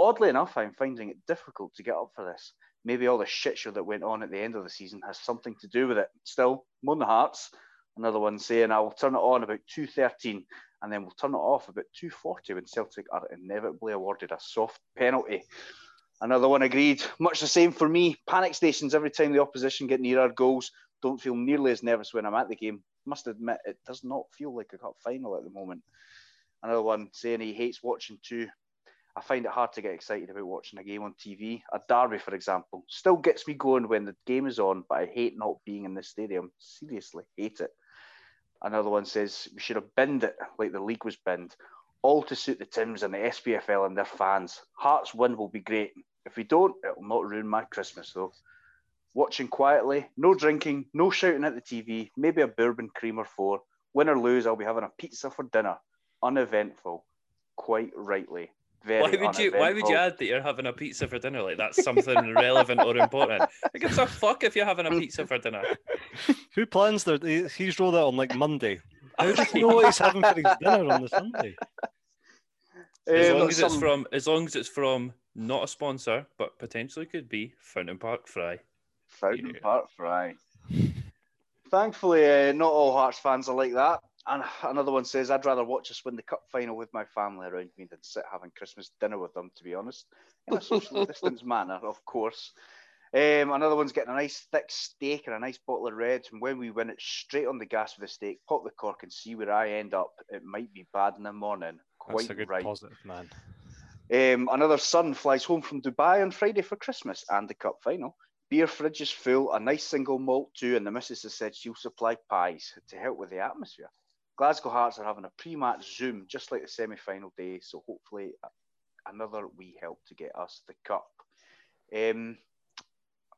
Speaker 5: Oddly enough, I'm finding it difficult to get up for this. Maybe all the shit show that went on at the end of the season has something to do with it. Still, Moon the Hearts. Another one saying I will turn it on about 2.13 and then we'll turn it off about 2.40 when Celtic are inevitably awarded a soft penalty. Another one agreed. Much the same for me. Panic stations every time the opposition get near our goals. Don't feel nearly as nervous when I'm at the game. Must admit, it does not feel like a cup final at the moment. Another one saying he hates watching too. I find it hard to get excited about watching a game on TV. A derby, for example, still gets me going when the game is on, but I hate not being in the stadium. Seriously, hate it. Another one says we should have binned it like the league was binned, all to suit the Tims and the SPFL and their fans. Hearts win will be great. If we don't, it will not ruin my Christmas though. Watching quietly, no drinking, no shouting at the TV, maybe a bourbon cream or four. Win or lose, I'll be having a pizza for dinner. Uneventful, quite rightly. Very
Speaker 3: Why would you? Why would you add that you're having a pizza for dinner? Like that's something relevant or important. It gives a fuck if you're having a pizza for dinner.
Speaker 1: Who plans their? he- He's rolled out on like Monday. How does he know what he's having for his dinner on the Sunday?
Speaker 3: As
Speaker 5: Um,
Speaker 3: long as it's from, as long as it's from not a sponsor, but potentially could be Fountain Park Fry.
Speaker 5: Fountain
Speaker 1: Yeah.
Speaker 5: Park Fry. Thankfully, uh, not all Hearts fans are like that. And another one says, I'd rather watch us win the cup final with my family around me than sit having Christmas dinner with them, to be honest. In a socially distanced manner, of course. Um, another one's getting a nice thick steak and a nice bottle of red. And when we win it, straight on the gas with the steak, pop the cork and see where I end up. It might be bad in the morning. Quite
Speaker 1: That's a good
Speaker 5: right.
Speaker 1: positive, man.
Speaker 5: Um, another son flies home from Dubai on Friday for Christmas and the cup final. Beer fridge is full, a nice single malt too, and the missus has said she'll supply pies to help with the atmosphere. Glasgow Hearts are having a pre-match Zoom just like the semi-final day, so hopefully another wee help to get us the cup. Um,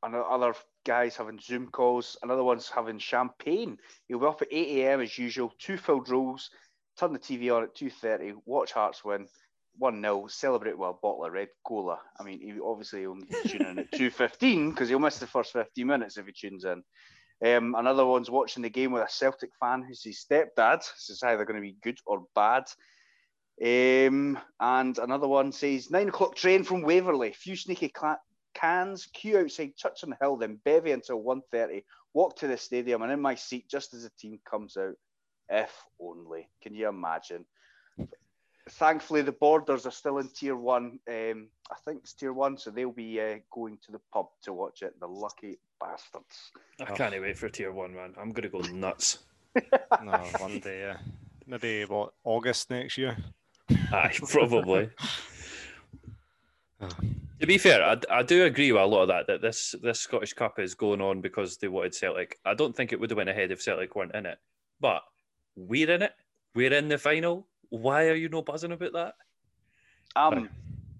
Speaker 5: another other guys having Zoom calls. Another one's having champagne. He'll be up at 8 a.m. as usual. Two filled rolls. Turn the TV on at 2:30. Watch Hearts win. 1 0, celebrate with a bottle of red cola. I mean, he obviously he'll tune in at 2.15 because he'll miss the first 15 minutes if he tunes in. Um, another one's watching the game with a Celtic fan who's his stepdad. This is either going to be good or bad. Um, and another one says, nine o'clock train from Waverley, few sneaky cla- cans, queue outside Church on the Hill, then bevy until 1.30, walk to the stadium and in my seat just as the team comes out. If only. Can you imagine? Thankfully the borders are still in tier one. Um, I think it's tier one, so they'll be uh, going to the pub to watch it. The lucky bastards.
Speaker 3: I can't wait for tier one, man. I'm gonna go nuts.
Speaker 1: No, one day, yeah. Maybe what August next year.
Speaker 3: Aye, probably. To be fair, I, I do agree with a lot of that. That this this Scottish Cup is going on because they wanted Celtic. I don't think it would have went ahead if Celtic weren't in it. But we're in it. We're in the final. Why are you not buzzing about that?
Speaker 5: Um,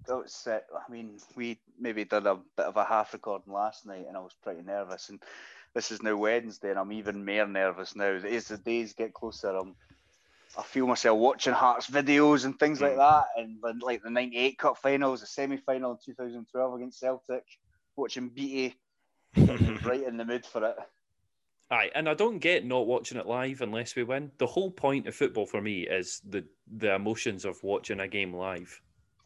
Speaker 5: that's it. I mean, we maybe did a bit of a half recording last night, and I was pretty nervous. And this is now Wednesday, and I'm even more nervous now. As the days get closer, I'm I feel myself watching Hearts videos and things like that, and like the '98 Cup finals, the semi-final in 2012 against Celtic, watching BT, right in the mood for it.
Speaker 3: Aye, and I don't get not watching it live unless we win. The whole point of football for me is the the emotions of watching a game live.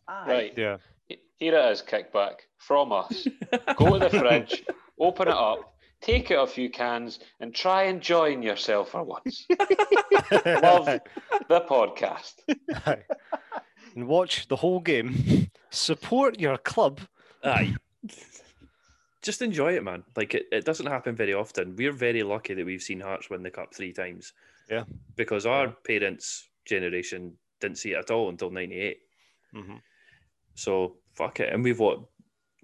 Speaker 5: Aye.
Speaker 2: Right.
Speaker 1: Yeah.
Speaker 2: Here it is, kickback from us. Go to the fridge, open it up, take out a few cans, and try and join yourself for once. Love the podcast.
Speaker 1: Aye. and watch the whole game. Support your club.
Speaker 3: Aye. Just enjoy it, man. Like it, it doesn't happen very often. We're very lucky that we've seen Hearts win the cup three times.
Speaker 1: Yeah.
Speaker 3: Because our parents' generation didn't see it at all until '98.
Speaker 1: Mhm.
Speaker 3: So fuck it. And we've what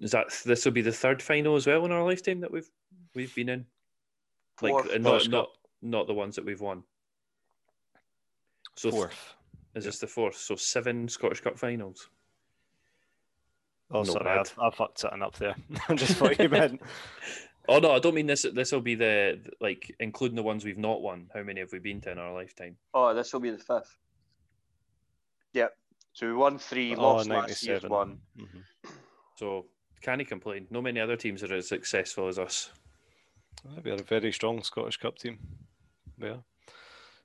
Speaker 3: is that? This will be the third final as well in our lifetime that we've we've been in. Like
Speaker 5: Fourth.
Speaker 3: and not
Speaker 1: Fourth
Speaker 3: not not the ones that we've won. So
Speaker 1: Fourth.
Speaker 3: is this the fourth? So seven Scottish Cup finals.
Speaker 1: Oh,
Speaker 3: Not
Speaker 1: sorry. I, I fucked something up there. I just thought you meant.
Speaker 3: Oh no, I don't mean this. This will be the like including the ones we've not won. How many have we been to in our lifetime?
Speaker 5: Oh, this will be the fifth. Yep. So we won three,
Speaker 1: Oh,
Speaker 5: lost last year's
Speaker 1: 97.
Speaker 5: one.
Speaker 1: Mhm.
Speaker 3: So can he complain? No many other teams are as successful as us.
Speaker 1: We are a very strong Scottish Cup team. Yeah.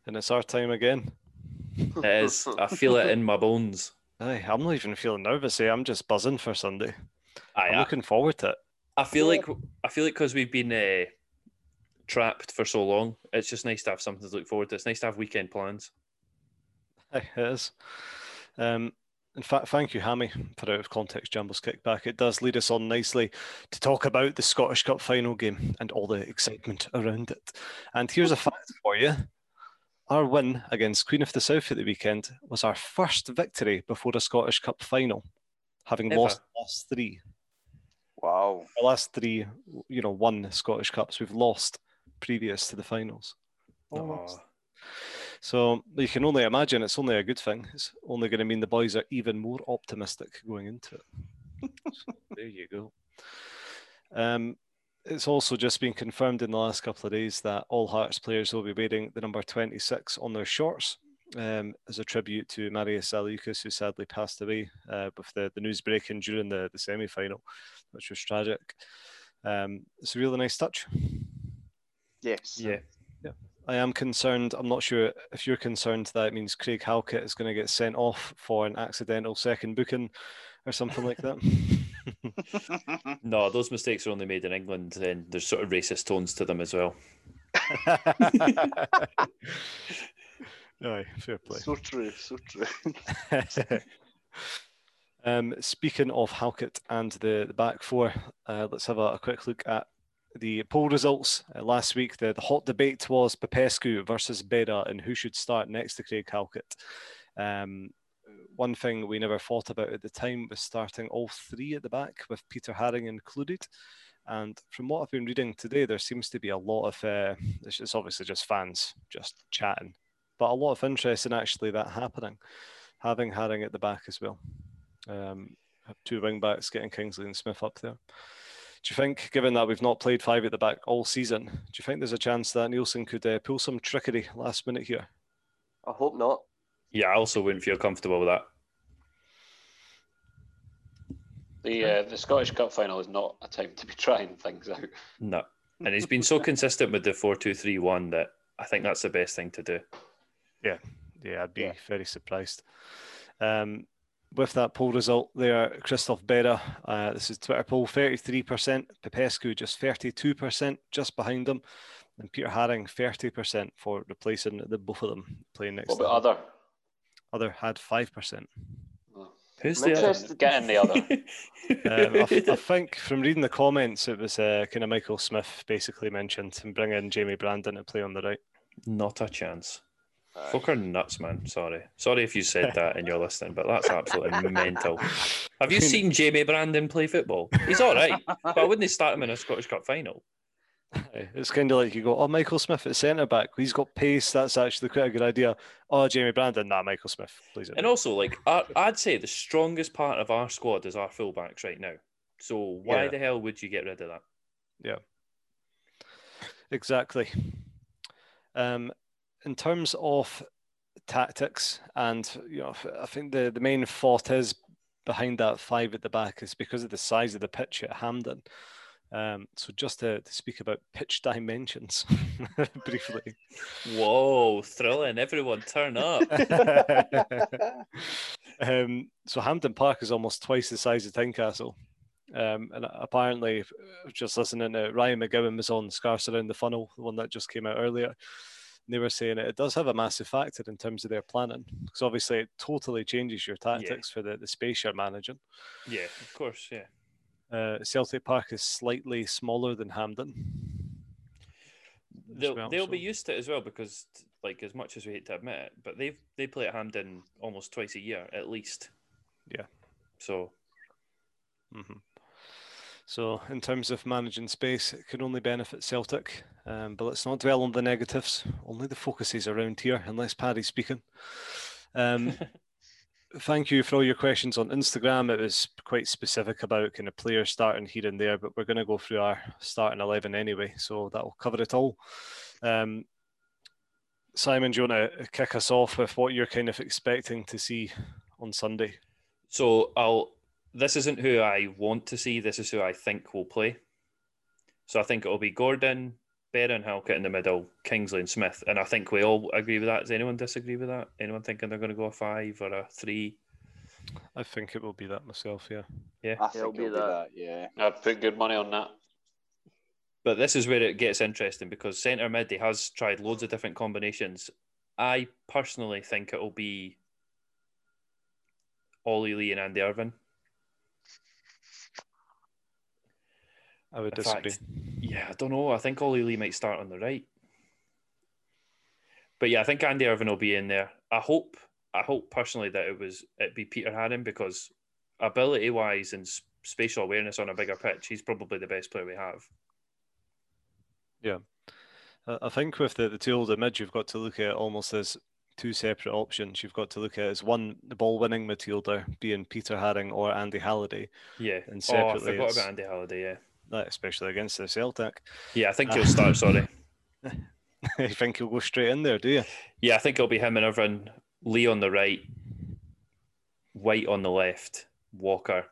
Speaker 1: And it's our time again.
Speaker 3: It is. I feel it in my bones.
Speaker 1: Aye, I'm not even feeling nervous. Eh? I'm just buzzing for Sunday.
Speaker 3: Aye,
Speaker 1: I'm
Speaker 3: I,
Speaker 1: looking forward to it.
Speaker 3: I feel like I feel like because we've been uh, trapped for so long, it's just nice to have something to look forward to. It's nice to have weekend plans.
Speaker 1: Aye, it is. Um, in fact, thank you, Hammy, for out of context Jambos kickback. It does lead us on nicely to talk about the Scottish Cup final game and all the excitement around it. And here's a fact for you. Our win against Queen of the South at the weekend was our first victory before a Scottish Cup final, having
Speaker 3: Ever.
Speaker 1: lost the last three.
Speaker 5: Wow.
Speaker 1: The last three, you know, won Scottish Cups. We've lost previous to the finals.
Speaker 3: Aw.
Speaker 1: So you can only imagine it's only a good thing. It's only going to mean the boys are even more optimistic going into it. So there you go. Um, it's also just been confirmed in the last couple of days that all Hearts players will be wearing the number 26 on their shorts um, as a tribute to Marius Zaliukas, who sadly passed away uh, with the, the news breaking during the, the semi final, which was tragic. Um, it's a really nice touch.
Speaker 5: Yes.
Speaker 3: Yeah.
Speaker 1: I am concerned. I'm not sure if you're concerned that it means Craig Halkett is going to get sent off for an accidental second booking or something like that.
Speaker 3: No, those mistakes are only made in England, and there's sort of racist tones to them as well.
Speaker 1: Aye, fair play.
Speaker 5: So true. So true.
Speaker 1: Um, speaking of Halkett and the, the back four, uh, let's have a, a, quick look at the poll results. Uh, last week, the, the hot debate was Popescu versus Berra and who should start next to Craig Halkett. Um, one thing we never thought about at the time was starting all three at the back with Peter Haring included. And from what I've been reading today, there seems to be a lot of, uh, it's obviously just fans just chatting, but a lot of interest in actually that happening, having Haring at the back as well. Um, two wing backs getting Kingsley and Smith up there. Do you think, given that we've not played five at the back all season, do you think there's a chance that Neilson could uh, pull some trickery last minute here?
Speaker 7: I hope not.
Speaker 3: Yeah, I also wouldn't feel comfortable with that.
Speaker 2: The uh, the Scottish Cup final is not a time to be trying things out.
Speaker 3: No, and he's been so consistent with the four two three one that I think that's the best thing to do.
Speaker 1: Yeah, yeah, I'd be yeah. very surprised. Um, with that poll result there, Christophe Berra, uh, this is Twitter poll, 33%, Popescu just 32%, just behind them, and Peter Haring 30% for replacing the both of them playing next.
Speaker 2: What about other?
Speaker 1: Other had 5%.
Speaker 3: Who's the other?
Speaker 2: Getting the other.
Speaker 1: um, I, I, think from reading the comments, it was uh, kind of Michael Smith basically mentioned and bringing Jamie Brandon to play on the right.
Speaker 3: Not a chance. Fuck are nuts, man. Sorry. Sorry if you said that and you're listening, but that's absolutely mental. Have you seen Jamie Brandon play football? He's all right, but I wouldn't start him in a Scottish Cup final.
Speaker 1: It's kind of like you go, oh, Michael Smith at centre back. He's got pace. That's actually quite a good idea. Oh, Jamie Brandon, nah, Michael Smith, please.
Speaker 3: And also, like, I'd say the strongest part of our squad is our fullbacks right now. So why yeah. the hell would you get rid of that?
Speaker 1: Yeah, exactly. Um, in terms of tactics, and you know, I think the the main fault is behind that five at the back is because of the size of the pitch at Hampden. Um, so just to, to, speak about pitch dimensions briefly.
Speaker 3: Whoa, thrilling! Everyone, turn up.
Speaker 1: um, so Hampden Park is almost twice the size of Tynecastle. Um, and apparently, just listening to Ryan McGowan was on Scarce Around the Funnel, the one that just came out earlier they were saying it, it does have a massive factor in terms of their planning because obviously it totally changes your tactics yeah. for the, the space you're managing.
Speaker 3: Yeah, of course, yeah.
Speaker 1: Uh, Celtic Park is slightly smaller than Hampden.
Speaker 3: They'll, well, they'll so. be used to it as well because, like, as much as we hate to admit it, but they they play at Hampden almost twice a year at least.
Speaker 1: Yeah.
Speaker 3: So.
Speaker 1: Mm-hmm. So, in terms of managing space, it can only benefit Celtic. Um, but let's not dwell on the negatives. Only the focuses around here, unless Paddy's speaking. Um, thank you for all your questions on Instagram. It was quite specific about kind of players starting here and there, but we're going to go through our starting 11 anyway, so that'll cover it all. Um, Simon, do you want to kick us off with what you're kind of expecting to see on Sunday?
Speaker 3: So I'll this isn't who I want to see. This is who I think will play. So I think it'll be Gordon, Berra and Halkett in the middle, Kingsley and Smith. And I think we all agree with that. Does anyone disagree with that? Anyone thinking they're going to go a five or a three?
Speaker 1: I think it will be that myself, yeah.
Speaker 3: Yeah.
Speaker 5: I think it'll, be, that. that, yeah.
Speaker 2: I'd put good money on that.
Speaker 3: But this is where it gets interesting because centre mid, he has tried loads of different combinations. I personally think it'll be Ollie Lee and Andy Irving.
Speaker 1: I would disagree. Fact,
Speaker 3: yeah, I don't know. I think Ollie Lee might start on the right. But yeah, I think Andy Irving will be in there. I hope, I hope personally that it was it be Peter Haring because ability wise and spatial awareness on a bigger pitch, he's probably the best player we have.
Speaker 1: Yeah, I think with the the two older mid, you've got to look at almost as two separate options. You've got to look at as one the ball winning midfielder being Peter Haring or Andy Halliday.
Speaker 3: Yeah, and separately, oh, I forgot about Andy Halliday. Yeah,
Speaker 1: especially against the Celtic.
Speaker 3: Yeah, I think uh, he'll start. Sorry.
Speaker 1: you think he'll go straight in there? Do you?
Speaker 3: Yeah, I think it'll be him and Irving, Lee on the right, White on the left, Walker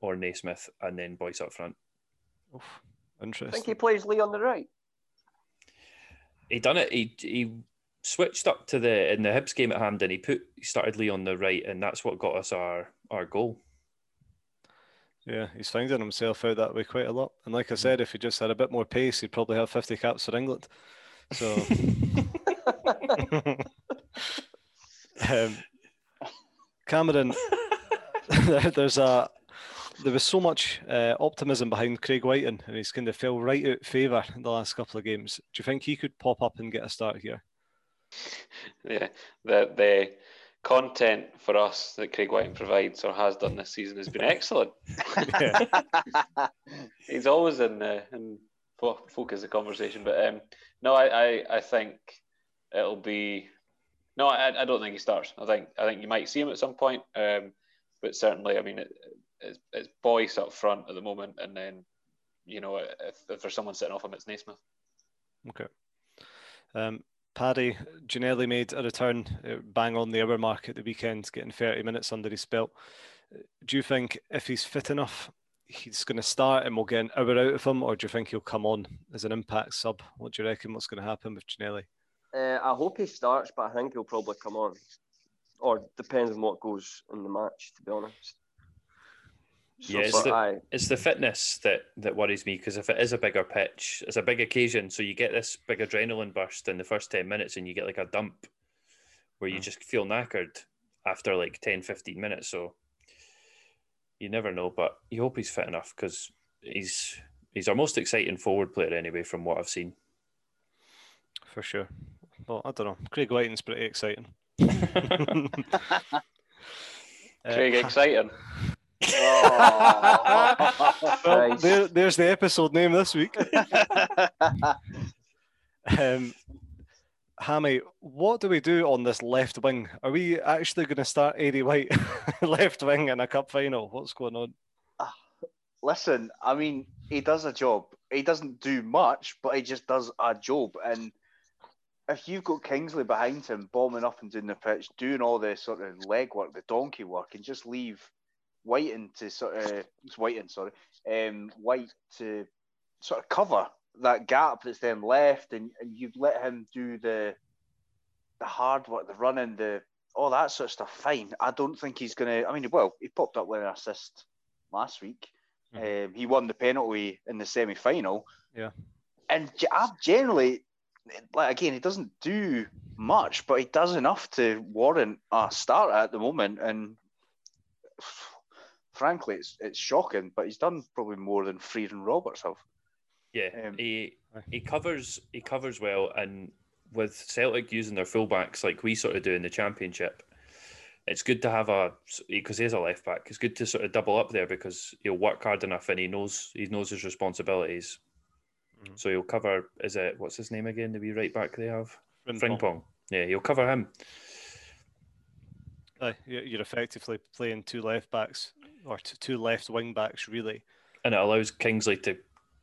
Speaker 3: or Naismith, and then Boyce up front.
Speaker 1: Oof, interesting. I
Speaker 7: think he plays Lee on the right.
Speaker 3: He done it. He he switched up to the in the Hibs game at Hampden. He put he started Lee on the right, and that's what got us our our goal.
Speaker 1: Yeah, he's finding himself out that way quite a lot. And like I said, if he just had a bit more pace, he'd probably have 50 caps for England. So, um, Cameron, there- there's a there was so much uh, optimism behind Craig Wighton, and he's kind of fell right out favour in the last couple of games. Do you think he could pop up and get a start here?
Speaker 2: Yeah, the the content for us that Craig Wighton provides or has done this season has been excellent. He's always in the in focus of conversation, but um, no, I, I I think it'll be no, I, I don't think he starts. I think I think you might see him at some point, um, but certainly, I mean, it, it's, it's Boyce up front at the moment, and then you know if, if there's someone sitting off him, it's Naismith.
Speaker 1: Okay. Um, Paddy Ginnelly made a return, uh, bang on the hour mark at the weekend, getting 30 minutes under his belt. Do you think if he's fit enough, he's going to start and we'll get an hour out of him, or do you think he'll come on as an impact sub? What do you reckon? What's going to happen with Ginnelly?
Speaker 7: Uh, I hope he starts, but I think he'll probably come on. Or depends on what goes in the match, to be honest.
Speaker 3: Yeah, it's the-
Speaker 7: aye,
Speaker 3: It's the fitness that that worries me because if it is a bigger pitch, it's a big occasion, so you get this big adrenaline burst in the first 10 minutes and you get like a dump where you just feel knackered after like 10 15 minutes so you never know but you hope he's fit enough because he's he's our most exciting forward player anyway from what I've seen
Speaker 1: For sure. Well, I don't know. Craig Wighton's pretty exciting. Uh,
Speaker 2: Craig, exciting.
Speaker 5: Oh.
Speaker 1: well, there, there's the episode name this week. Um, Hammy, what do we do on this left wing? Are we actually going to start Aidy White left wing in a cup final? What's going on?
Speaker 5: Listen, I mean, he does a job. He doesn't do much, but he just does a job. And if you've got Kingsley behind him, bombing up and doing the pitch, doing all the sort of leg work, the donkey work, and just leave Wighton to sort of it's Wighton, sorry, um, White to sort of cover that gap that's then left, and, and you've let him do the the hard work, the running, the all that sort of stuff. Fine. I don't think he's gonna. I mean, well, he popped up with an assist last week. Um, he won the penalty in the semi final.
Speaker 1: Yeah.
Speaker 5: And ge- I generally, like again, he doesn't do much, but he does enough to warrant a start at the moment. And frankly, it's it's shocking, but he's done probably more than Frear and Roberts have.
Speaker 3: yeah
Speaker 5: Um,
Speaker 3: he he covers he covers well and with Celtic using their fullbacks like we sort of do in the championship it's good to have a because he's a left back. It's good to sort of double up there because he'll work hard enough and he knows he knows his responsibilities.
Speaker 1: Mhm.
Speaker 3: So he'll cover. Is it what's his name again? The wee right back they have
Speaker 1: Frimpong.
Speaker 3: Frimpong. Yeah, he'll cover him.
Speaker 1: Aye, you're effectively playing two left backs or t- two left wing backs, really.
Speaker 3: and it allows Kingsley to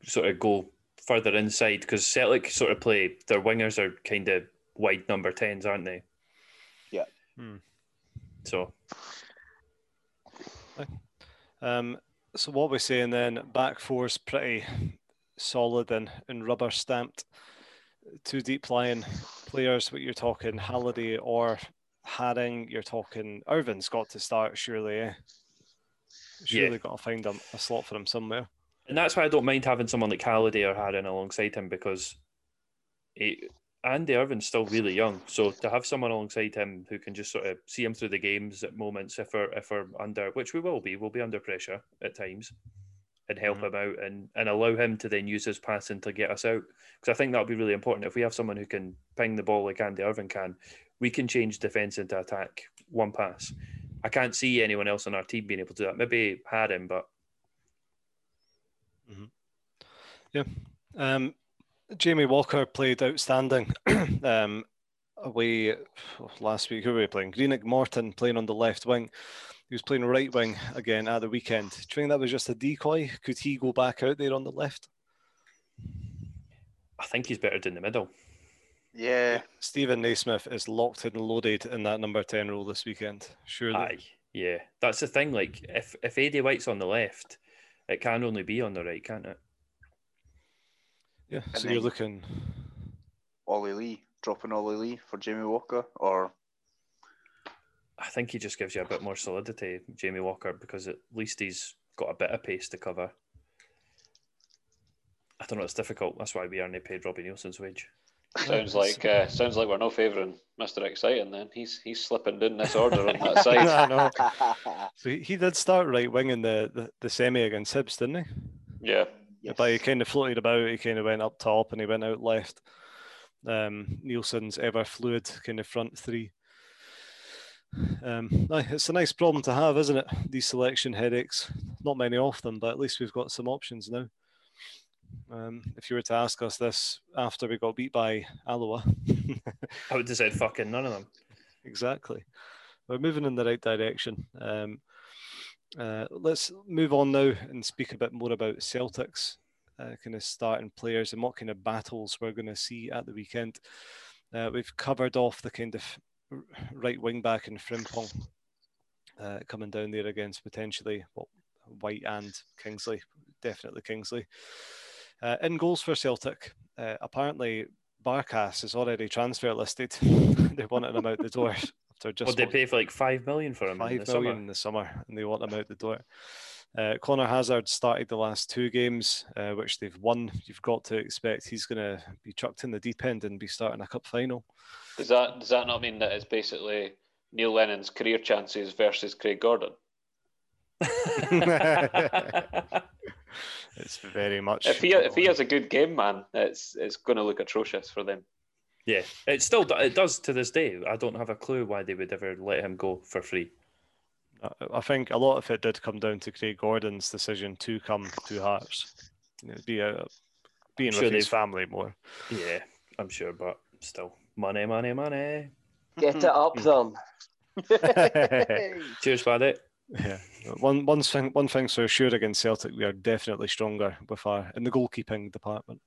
Speaker 3: sort of go further inside because Celtic sort of play their wingers are kind of wide number tens, aren't they?
Speaker 5: Yeah.
Speaker 1: Hmm.
Speaker 3: So
Speaker 1: Um, so what we're saying then, back four is pretty solid and, and rubber stamped. Two deep lying players, what you're talking Halliday or Haring, you're talking Irving's got to start, surely, eh? Surely got to find a, a slot for him somewhere.
Speaker 3: and that's why I don't mind having someone like Halliday or Haring alongside him because he, Andy Irving's still really young. So to have someone alongside him who can just sort of see him through the games at moments if we're if we're under which we will be, we'll be under pressure at times and help mm-hmm. him out and, and allow him to then use his passing to get us out. Because I think that would be really important. If we have someone who can ping the ball like Andy Irving can, we can change defence into attack one pass. I can't see anyone else on our team being able to do that. Maybe Haring, but yeah.
Speaker 1: Um, Jamie Walker played outstanding um, away last week. Who were we playing? Greenock Morton playing on the left wing. He was playing right wing again at the weekend. Do you think that was just a decoy? Could he go back out there on the left?
Speaker 3: I think he's better in the middle.
Speaker 5: Yeah.
Speaker 1: Steven Naismith is locked and loaded in that number 10 role this weekend. Surely.
Speaker 3: Aye, yeah, that's the thing. Like, if if Aidy White's on the left, it can only be on the right, can't it?
Speaker 1: Yeah.
Speaker 5: And
Speaker 1: So you're looking.
Speaker 5: Ollie Lee, dropping Ollie Lee for Jamie Walker, or
Speaker 3: I think he just gives you a bit more solidity, Jamie Walker, because at least he's got a bit of pace to cover. I don't know. It's difficult. That's why we aren't paid Robbie Neilson's wage.
Speaker 2: Sounds like uh, sounds like we're no favouring Mister Exciting. Then he's he's slipping in this order on that side.
Speaker 1: I know. So he, he did start right wing in the, the, the semi against Hibs, didn't he?
Speaker 2: Yeah,
Speaker 5: Yes.
Speaker 1: But he kind of floated about. He kind of went up top and he went out left. Um, Neilson's ever fluid kind of front three. Um, aye, it's a nice problem to have, isn't it? These selection headaches. Not many of them, but at least we've got some options now. Um, if you were to ask us this after we got beat by Alloa,
Speaker 3: I would have said fucking none of them.
Speaker 1: exactly. We're moving in the right direction. Um, uh, let's move on now and speak a bit more about Celtic's uh, kind of starting players and what kind of battles we're going to see at the weekend. Uh, we've covered off the kind of right wing back in Frimpong uh, coming down there against potentially well, White and Kingsley, definitely Kingsley. Uh, in goals for Celtic, uh, apparently Barkas is already transfer listed. they wanted him out the door after just
Speaker 3: Would they
Speaker 1: what,
Speaker 3: pay for like five million for him? in
Speaker 1: five
Speaker 3: the
Speaker 1: million
Speaker 3: summer?
Speaker 1: in the summer, and they want him out the door. Uh, Conor Hazard started the last two games, uh, which they've won. You've got to expect he's going to be chucked in the deep end and be starting a cup final.
Speaker 2: does that does that not mean that it's basically Neil Lennon's career chances versus Craig Gordon?
Speaker 1: It's very much.
Speaker 2: If he if he has a good game, man, it's it's going to look atrocious for them.
Speaker 3: yeah, it still it does to this day. I don't have a clue why they would ever let him go for free.
Speaker 1: I- I think a lot of it did come down to Craig Gordon's decision to come to Hearts. You know, be a, being
Speaker 3: Sure
Speaker 1: with his family more.
Speaker 3: Yeah, I'm sure, but still, money, money, money.
Speaker 7: Get it up hmm. them.
Speaker 3: Cheers, buddy.
Speaker 1: Yeah, one one thing one thing's for sure against Celtic, we are definitely stronger with our in the goalkeeping department.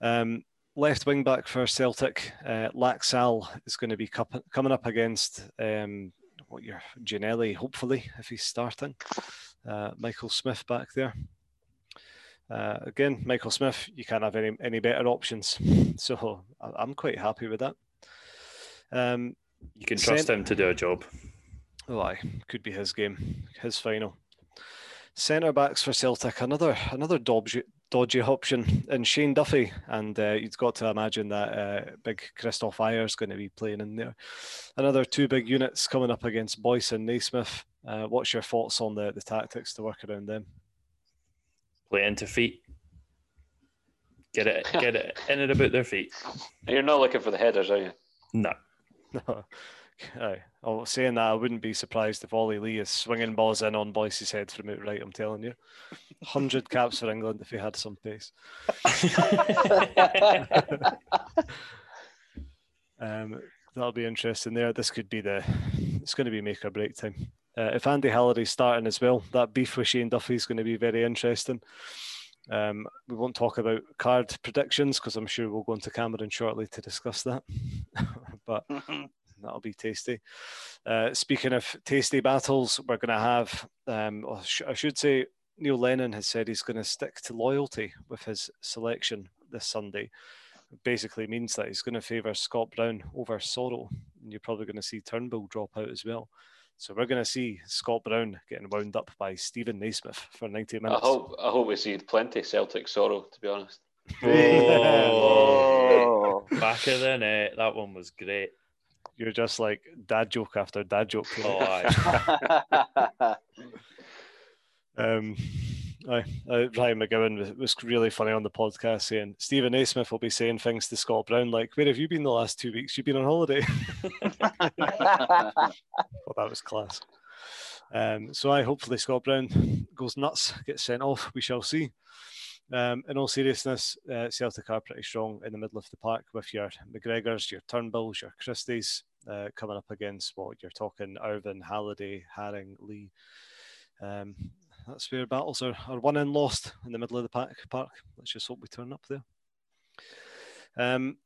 Speaker 1: Um, left wing back for Celtic, uh, Laxalt is going to be cup- coming up against um, what your Ginnelly, hopefully if he's starting. Uh, Michael Smith back there. Uh, again, Michael Smith, you can't have any any better options, so I- I'm quite happy with that. Um,
Speaker 3: You can trust him to do a job.
Speaker 1: Oh, aye, could be his game, his final. Centre backs for Celtic, another another dodgy, dodgy option in Shane Duffy, and uh, you've got to imagine that uh, big Christophe is going to be playing in there. Another two big units coming up against Boyce and Naismith. Uh, what's your thoughts on the, the tactics to work around them?
Speaker 3: Play into feet. Get it, get it in and about their feet.
Speaker 2: You're not looking for the headers, are you?
Speaker 3: No,
Speaker 1: No. Aye. Oh, saying that, I wouldn't be surprised if Ollie Lee is swinging balls in on Boyce's head from outright. I'm telling you, hundred caps for England if he had some pace. Um, that'll be interesting there. This could be the. It's going to be make or break time. Uh, if Andy Halliday's starting as well, that beef with Shane Duffy is going to be very interesting. Um, we won't talk about card predictions because I'm sure we'll go into Cameron shortly to discuss that. but that'll be tasty. Uh, speaking of tasty battles, we're going to have, um, I should say, Neil Lennon has said he's going to stick to loyalty with his selection this Sunday basically means that he's going to favour Scott Brown over Soro. And you're probably going to see Turnbull drop out as well. So we're going to see Scott Brown getting wound up by Steven Naismith for 90
Speaker 2: I
Speaker 1: minutes.
Speaker 2: hope I hope we see plenty Celtic sorrow. To be honest,
Speaker 7: Oh.
Speaker 3: back of the net. That one was great.
Speaker 1: You're just like dad joke after dad joke.
Speaker 3: Oh, aye.
Speaker 1: Um, aye, uh, Ryan McGowan was, really funny on the podcast saying Steven Naismith will be saying things to Scott Brown like, "Where have you been the last two weeks? You've been on holiday." Well, that was class. Um, so I hopefully Scott Brown goes nuts, gets sent off. We shall see. Um, in all seriousness, uh, Celtic are pretty strong in the middle of the park with your McGregors, your Turnbulls, your Christies uh, coming up against what you're talking Irving, Halliday, Haring, Lee. Um, that's where battles are, are won and lost in the middle of the park. park. Let's just hope we turn up there. Um,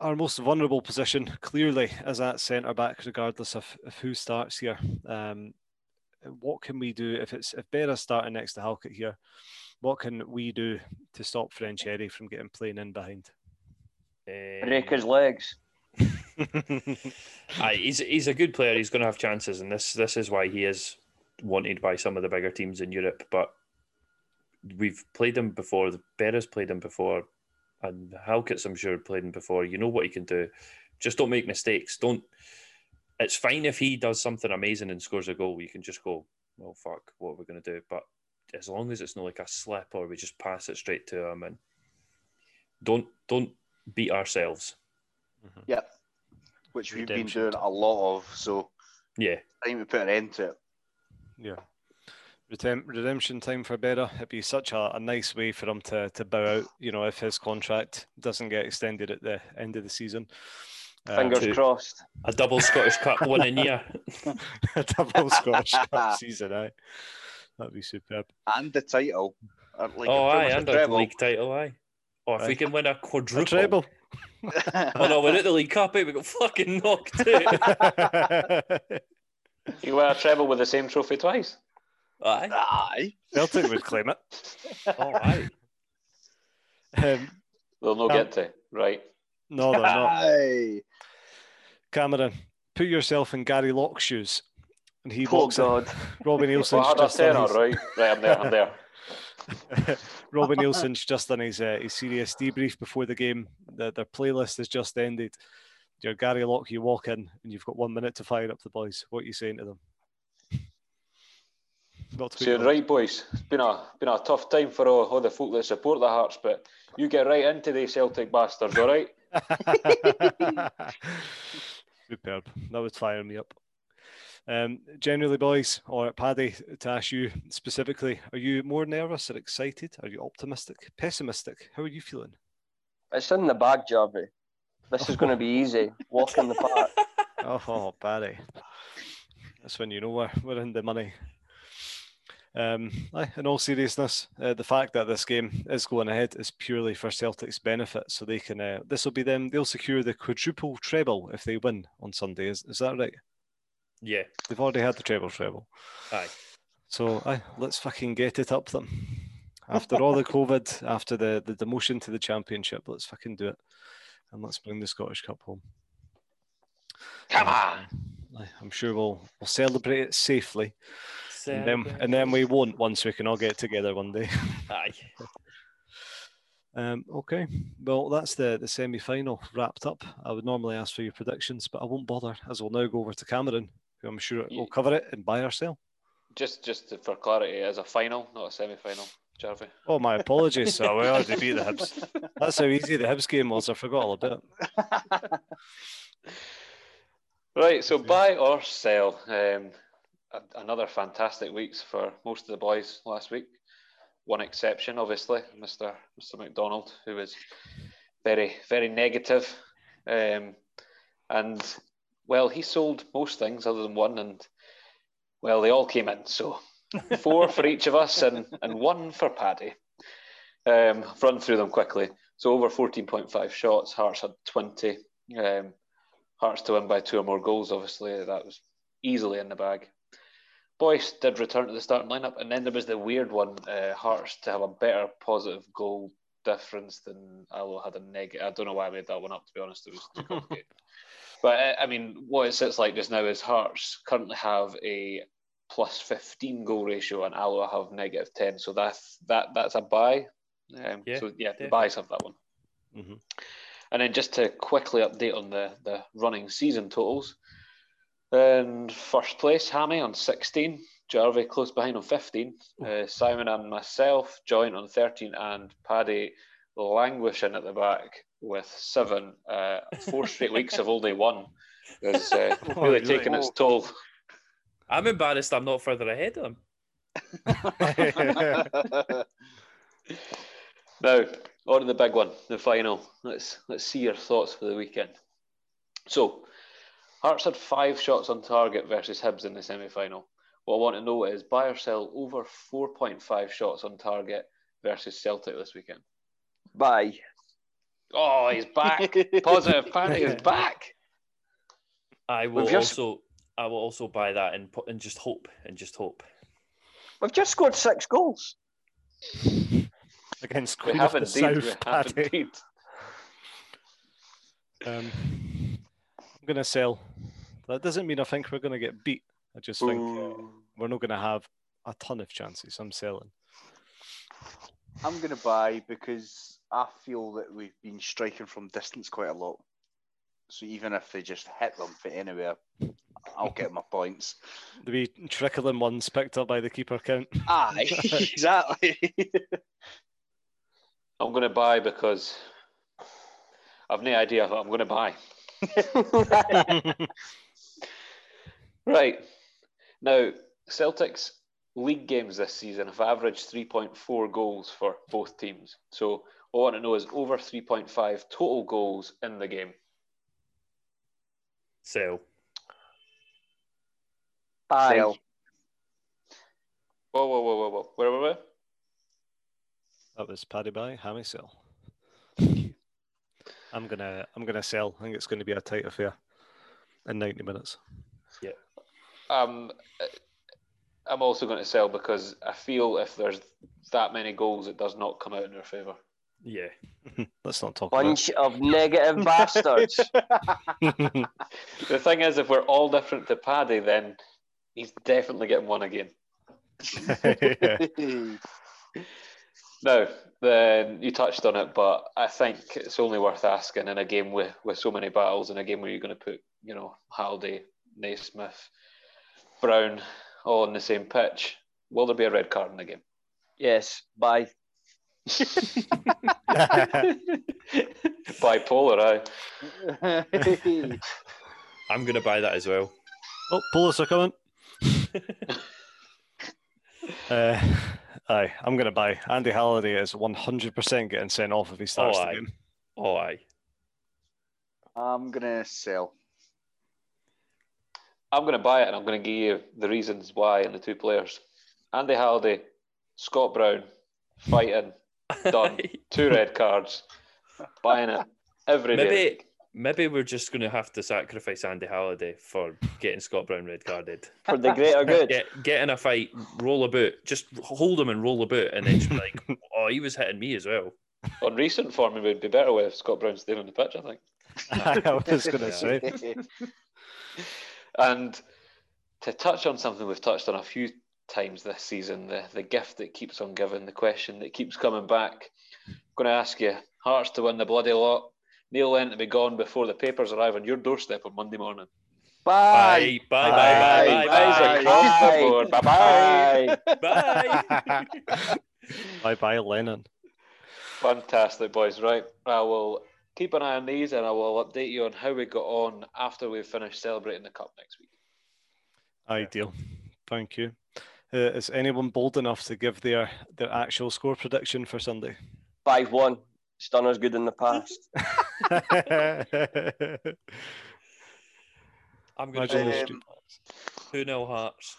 Speaker 1: our most vulnerable position clearly is at centre back, regardless of, of who starts here. Um, what can we do if it's if Berra's starting next to Halkett here? What can we do to stop French Eddie from getting playing in behind?
Speaker 7: Eh, Break his legs.
Speaker 3: Aye, he's he's a good player. He's going to have chances, and this this is why he is wanted by some of the bigger teams in Europe. But we've played him before. The Bears played him before. and Halkett's I'm sure played him before. You know what he can do. Just don't make mistakes. Don't. It's fine if he does something amazing and scores a goal. You can just go, well, fuck, what are we going to do? But as long as it's not like a slip or we just pass it straight to him and don't don't beat ourselves.
Speaker 5: Yep. Which we've been doing a lot of, so
Speaker 3: Yeah,
Speaker 5: time to put an end to it.
Speaker 1: Yeah. Redemption time for Berra. It'd be such a, a nice way for him to, to bow out, you know, if his contract doesn't get extended at the end of the season. Um,
Speaker 7: Fingers
Speaker 3: to-
Speaker 7: crossed.
Speaker 3: a double Scottish Cup winning year.
Speaker 1: a double Scottish Cup season, aye. That'd be superb.
Speaker 5: And the title. uh, Like
Speaker 3: oh,
Speaker 5: pretty
Speaker 3: aye,
Speaker 5: much a
Speaker 3: and a league title, aye. Oh, if we can win a
Speaker 1: A
Speaker 3: quadruple.
Speaker 1: treble.
Speaker 3: Oh no, we're at the League Cup, eh? we got fucking knocked out.
Speaker 2: You win a treble with the same trophy twice.
Speaker 3: aye.
Speaker 5: Aye.
Speaker 1: Celtic would claim it.
Speaker 3: Oh, aye.
Speaker 1: Um,
Speaker 2: They'll no
Speaker 1: Um,
Speaker 2: get to. Right.
Speaker 1: no, they're not.
Speaker 5: Aye.
Speaker 1: Cameron, put yourself in Gary Locke's shoes. And he walks in.
Speaker 7: God.
Speaker 1: Robbie
Speaker 2: Well, Neilson's a
Speaker 1: just done his,
Speaker 2: right? Right, I'm there, I'm there.
Speaker 1: Robbie Neilson's just done his, uh, his serious debrief before the game. The, their playlist has just ended. You're Gary Locke, you walk in and you've got one minute to fire up the boys. What are you saying to them? Not to put
Speaker 2: So
Speaker 1: you
Speaker 2: you're right, boys. It's been a been a tough time for all, all the folk that support the Hearts, but you get right into these Celtic bastards, all right?
Speaker 1: Superb. That would fire me up. Um, generally, boys, or Paddy, to ask you specifically, are you more nervous or excited? Are you optimistic, pessimistic? How are you feeling?
Speaker 7: It's in the bag, Jarvie. This is going to be easy. Walk in the park.
Speaker 1: Oh, Paddy. That's when you know we're, we're in the money. Um, in all seriousness, uh, the fact that this game is going ahead is purely for Celtic's benefit. So they can, uh, this will be them, they'll secure the quadruple treble if they win on Sunday. Is, is that right?
Speaker 3: Yeah,
Speaker 1: They've already had the treble treble.
Speaker 3: aye.
Speaker 1: So aye, let's fucking get it up them. After all the COVID, after the, the demotion to the championship, let's fucking do it. And let's bring the Scottish Cup home.
Speaker 2: Come on.
Speaker 1: Aye, I'm sure we'll we'll celebrate it safely. And then and then we won't once we can all get together one day.
Speaker 3: Aye.
Speaker 1: Um, okay. Well that's the, the semi final wrapped up. I would normally ask for your predictions, but I won't bother as we'll now go over to Cameron, who I'm sure will cover it and buy or sell.
Speaker 2: Just just for clarity, as a final, not a semi final, Jarvie.
Speaker 1: Oh my apologies, sir. We already beat the Hibs. That's how easy the Hibs game was. I forgot all about it.
Speaker 2: Right, so buy or sell. Um, another fantastic weeks for most of the boys last week. One exception, obviously, Mr. Mr. McDonald, who was very very negative, um, and well, he sold most things other than one, and well, they all came in. So four for each of us, and and one for Paddy. Um, I've run through them quickly. So over fourteen point five shots. Hearts had twenty. Um, Hearts to win by two or more goals, obviously, that was easily in the bag. Boyce did return to the starting lineup, and then there was the weird one uh, Hearts to have a better positive goal difference than Alloa had a negative. I don't know why I made that one up, to be honest, it was too complicated. But uh, I mean, what it sits like just now is Hearts currently have a plus 15 goal ratio, and Alloa have negative 10, so that's, that, that's a buy. Um,
Speaker 3: Yeah,
Speaker 2: so, yeah, the buys have that one.
Speaker 1: Mhm.
Speaker 2: And then just to quickly update on the, the running season totals. In first place, Hammy on 16, Jarvie close behind on 15, uh, Simon and myself joint on 13, and Paddy languishing at the back with seven. Uh, four straight weeks of only one is uh,
Speaker 1: Oh,
Speaker 2: really
Speaker 1: really?
Speaker 2: taking its toll.
Speaker 3: I'm embarrassed I'm not further ahead of him.
Speaker 2: Now, on to the big one, the final. Let's let's see your thoughts for the weekend. So, Hearts had five shots on target versus Hibs in the semi-final. What I want to know is buy or sell over 4.5 shots on target versus Celtic this weekend.
Speaker 7: Bye.
Speaker 2: Oh, he's back. Positive Paddy is back.
Speaker 3: I will
Speaker 7: just-
Speaker 3: also I will also buy that and put and just hope and just hope.
Speaker 7: We've just scored six goals.
Speaker 1: Against
Speaker 2: We
Speaker 1: Queen
Speaker 2: have
Speaker 1: of the
Speaker 2: indeed. We
Speaker 1: South,
Speaker 2: have
Speaker 1: Paddy.
Speaker 2: indeed.
Speaker 1: Um, I'm going to sell. That doesn't mean I think we're going to get beat. I just think uh, we're not going to have a ton of chances. I'm selling.
Speaker 5: I'm going to buy because I feel that we've been striking from distance quite a lot. So even if they just hit them from anywhere, I'll get my points.
Speaker 1: The wee trickling ones picked up by the keeper count.
Speaker 5: Aye, exactly.
Speaker 2: I'm going to buy because I've no idea what I'm going to buy. Right. Now, Celtic's league games this season have averaged 3.4 goals for both teams. So, all I want to know is over 3.5 total goals in the game.
Speaker 3: Sell.
Speaker 7: Aye.
Speaker 5: Sell.
Speaker 2: Whoa, whoa, whoa, whoa, whoa. Where were we?
Speaker 1: That was Paddy by Hammy sell. I'm gonna I'm gonna sell. I think it's going to be a tight affair in 90 minutes. Yeah.
Speaker 2: Um, I'm also going to sell because I feel if there's that many goals, it does not come out in our favour.
Speaker 3: Yeah.
Speaker 1: Let's not talk about
Speaker 7: Bunch of negative bastards.
Speaker 2: The thing is, if we're all different to Paddy, then he's definitely getting one again. No, then you touched on it, but I think it's only worth asking in a game with, with so many battles, in a game where you're going to put, you know, Halliday, Naismith, Brown all on the same pitch. Will there be a red card in the game?
Speaker 7: yes, bye.
Speaker 2: Bipolar, aye.
Speaker 3: I'm going to buy that as well.
Speaker 1: oh, pullers are coming. uh, aye, I'm going to buy. Andy Halliday is 100% getting sent off if he starts
Speaker 3: Oh,
Speaker 1: the
Speaker 3: aye.
Speaker 1: game.
Speaker 3: Oh, aye.
Speaker 5: I'm gonna sell.
Speaker 2: I'm going to buy it and I'm going to give you the reasons why and the two players. Andy Halliday, Scott Brown, fighting, done. two red cards, buying it every day.
Speaker 3: Maybe maybe we're just going to have to sacrifice Andy Halliday for getting Scott Brown red carded.
Speaker 7: For the greater good.
Speaker 3: Get get in a fight, roll a boot, just hold him and roll a boot, and then just be like, oh, he was hitting me as well.
Speaker 2: On recent form, it would be better with Scott Brown staying on the pitch, I think.
Speaker 1: I was going to say.
Speaker 2: And to touch on something we've touched on a few times this season, the, the gift that keeps on giving, the question that keeps coming back. I'm going to ask you Hearts to win the bloody lot, Neil Lennon to be gone before the papers arrive on your doorstep on Monday morning.
Speaker 7: Bye.
Speaker 3: Bye, bye, bye, bye,
Speaker 2: Bye,
Speaker 3: bye,
Speaker 2: across the board. Bye bye.
Speaker 7: Bye.
Speaker 3: bye.
Speaker 1: bye bye, Lennon.
Speaker 2: Fantastic, boys. Right. I will keep an eye on these and I will update you on how we got on after we've finished celebrating the Cup next week.
Speaker 1: Ideal. Thank you. Uh, is anyone bold enough to give their, their actual score prediction for Sunday?
Speaker 7: 5 1. It's done us good in the past.
Speaker 3: I'm going
Speaker 1: Imagine
Speaker 3: to
Speaker 1: the
Speaker 3: go
Speaker 5: Um,
Speaker 1: stu-
Speaker 3: 2 0 Hearts.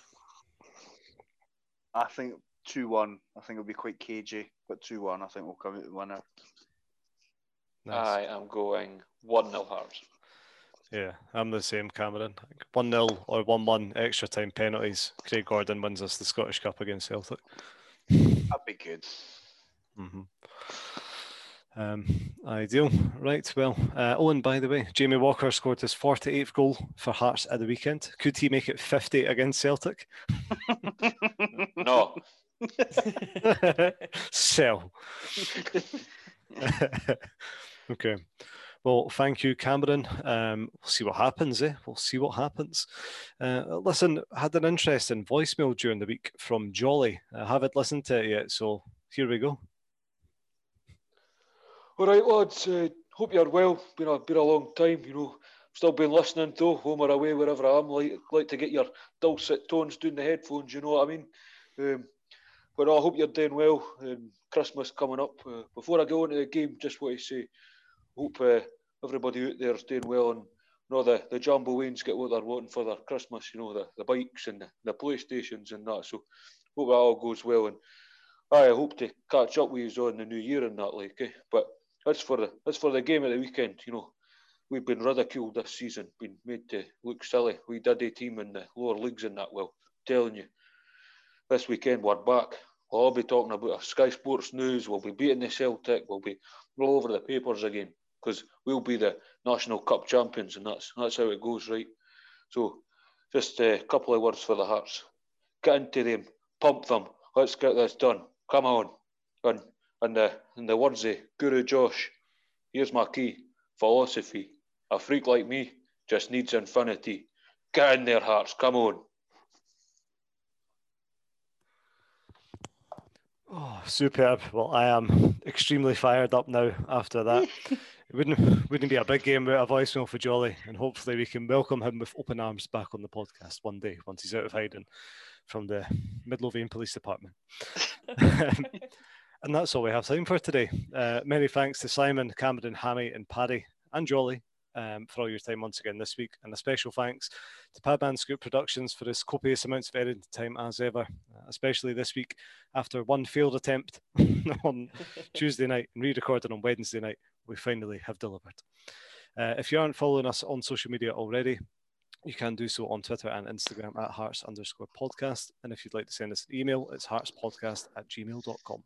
Speaker 5: I think two one. I think it'll be quite cagey, but two one. I think we'll come out the winner.
Speaker 1: Nice.
Speaker 2: I am going 1 0 Hearts.
Speaker 1: Yeah, I'm the same, Cameron. 1 0 or 1 1 extra time penalties. Craig Gordon wins us the Scottish Cup against Celtic.
Speaker 5: That'd be good.
Speaker 1: Mm-hmm. Um, ideal. Right, well, uh, and by the way, Jamie Walker scored his 48th goal for Hearts at the weekend. Could he make it 50 against Celtic?
Speaker 2: No.
Speaker 1: Sell. okay. Well, thank you, Cameron. Um, we'll see what happens, eh? We'll see what happens. Uh, listen, had an interesting voicemail during the week from Jolly. I haven't listened to it yet, so here we go.
Speaker 8: All right, lads. Uh, hope you're well. Been a been a long time, you know. Still been listening though, home or away, wherever I am. Like like to get your dulcet tones doing the headphones. You know what I mean? Um, but I hope you're doing well. Um, Christmas coming up. Uh, before I go into the game, just want to say, hope uh, everybody out there is doing well and. You know, the, the Jambo Waynes get what they're wanting for their Christmas, you know, the, the bikes and the, the PlayStations and that. So, hope that all goes well. And I hope to catch up with you on the new year and that, like, eh? But that's for the that's for the game of the weekend. You know, we've been ridiculed this season, been made to look silly. We did a team in the lower leagues and that. Well, telling you, this weekend we're back. We'll all be talking about a Sky Sports News. We'll be beating the Celtic. We'll be all over the papers again because we'll be the National Cup champions, and that's that's how it goes, right? So, just a couple of words for the Hearts. Get into them, pump them. Let's get this done. Come on, and And the, in the words of Guru Josh, here's my key philosophy. A freak like me just needs infinity. Get in their hearts, come on.
Speaker 1: Oh, superb. Well, I am extremely fired up now after that. it wouldn't wouldn't be a big game without a voicemail for Jolly, and hopefully we can welcome him with open arms back on the podcast one day once he's out of hiding from the Midlothian Police Department. and that's all we have time for today. Uh, many thanks to Simon, Cameron, Hammy, and Paddy, and Jolly um, for all your time once again this week. And a special thanks to Padman Scoop Productions for his copious amounts of editing time as ever, especially this week after one failed attempt on Tuesday night and re recorded on Wednesday night. We finally have delivered. Uh, if you aren't following us on social media already, you can do so on Twitter and Instagram at hearts underscore podcast. And if you'd like to send us an email, it's heartspodcast at gmail.com.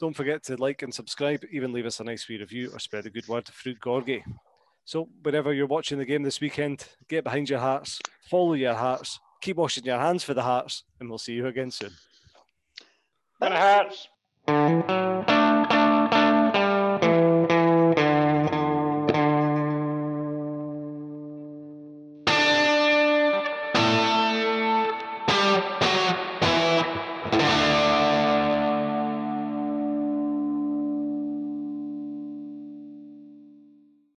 Speaker 1: Don't forget to like and subscribe, even leave us a nice wee review or spread a good word to Fruit Gorgie. So, whenever you're watching the game this weekend, get behind your hearts, follow your hearts, keep washing your hands for the hearts, and we'll see you again soon.
Speaker 2: Hearts.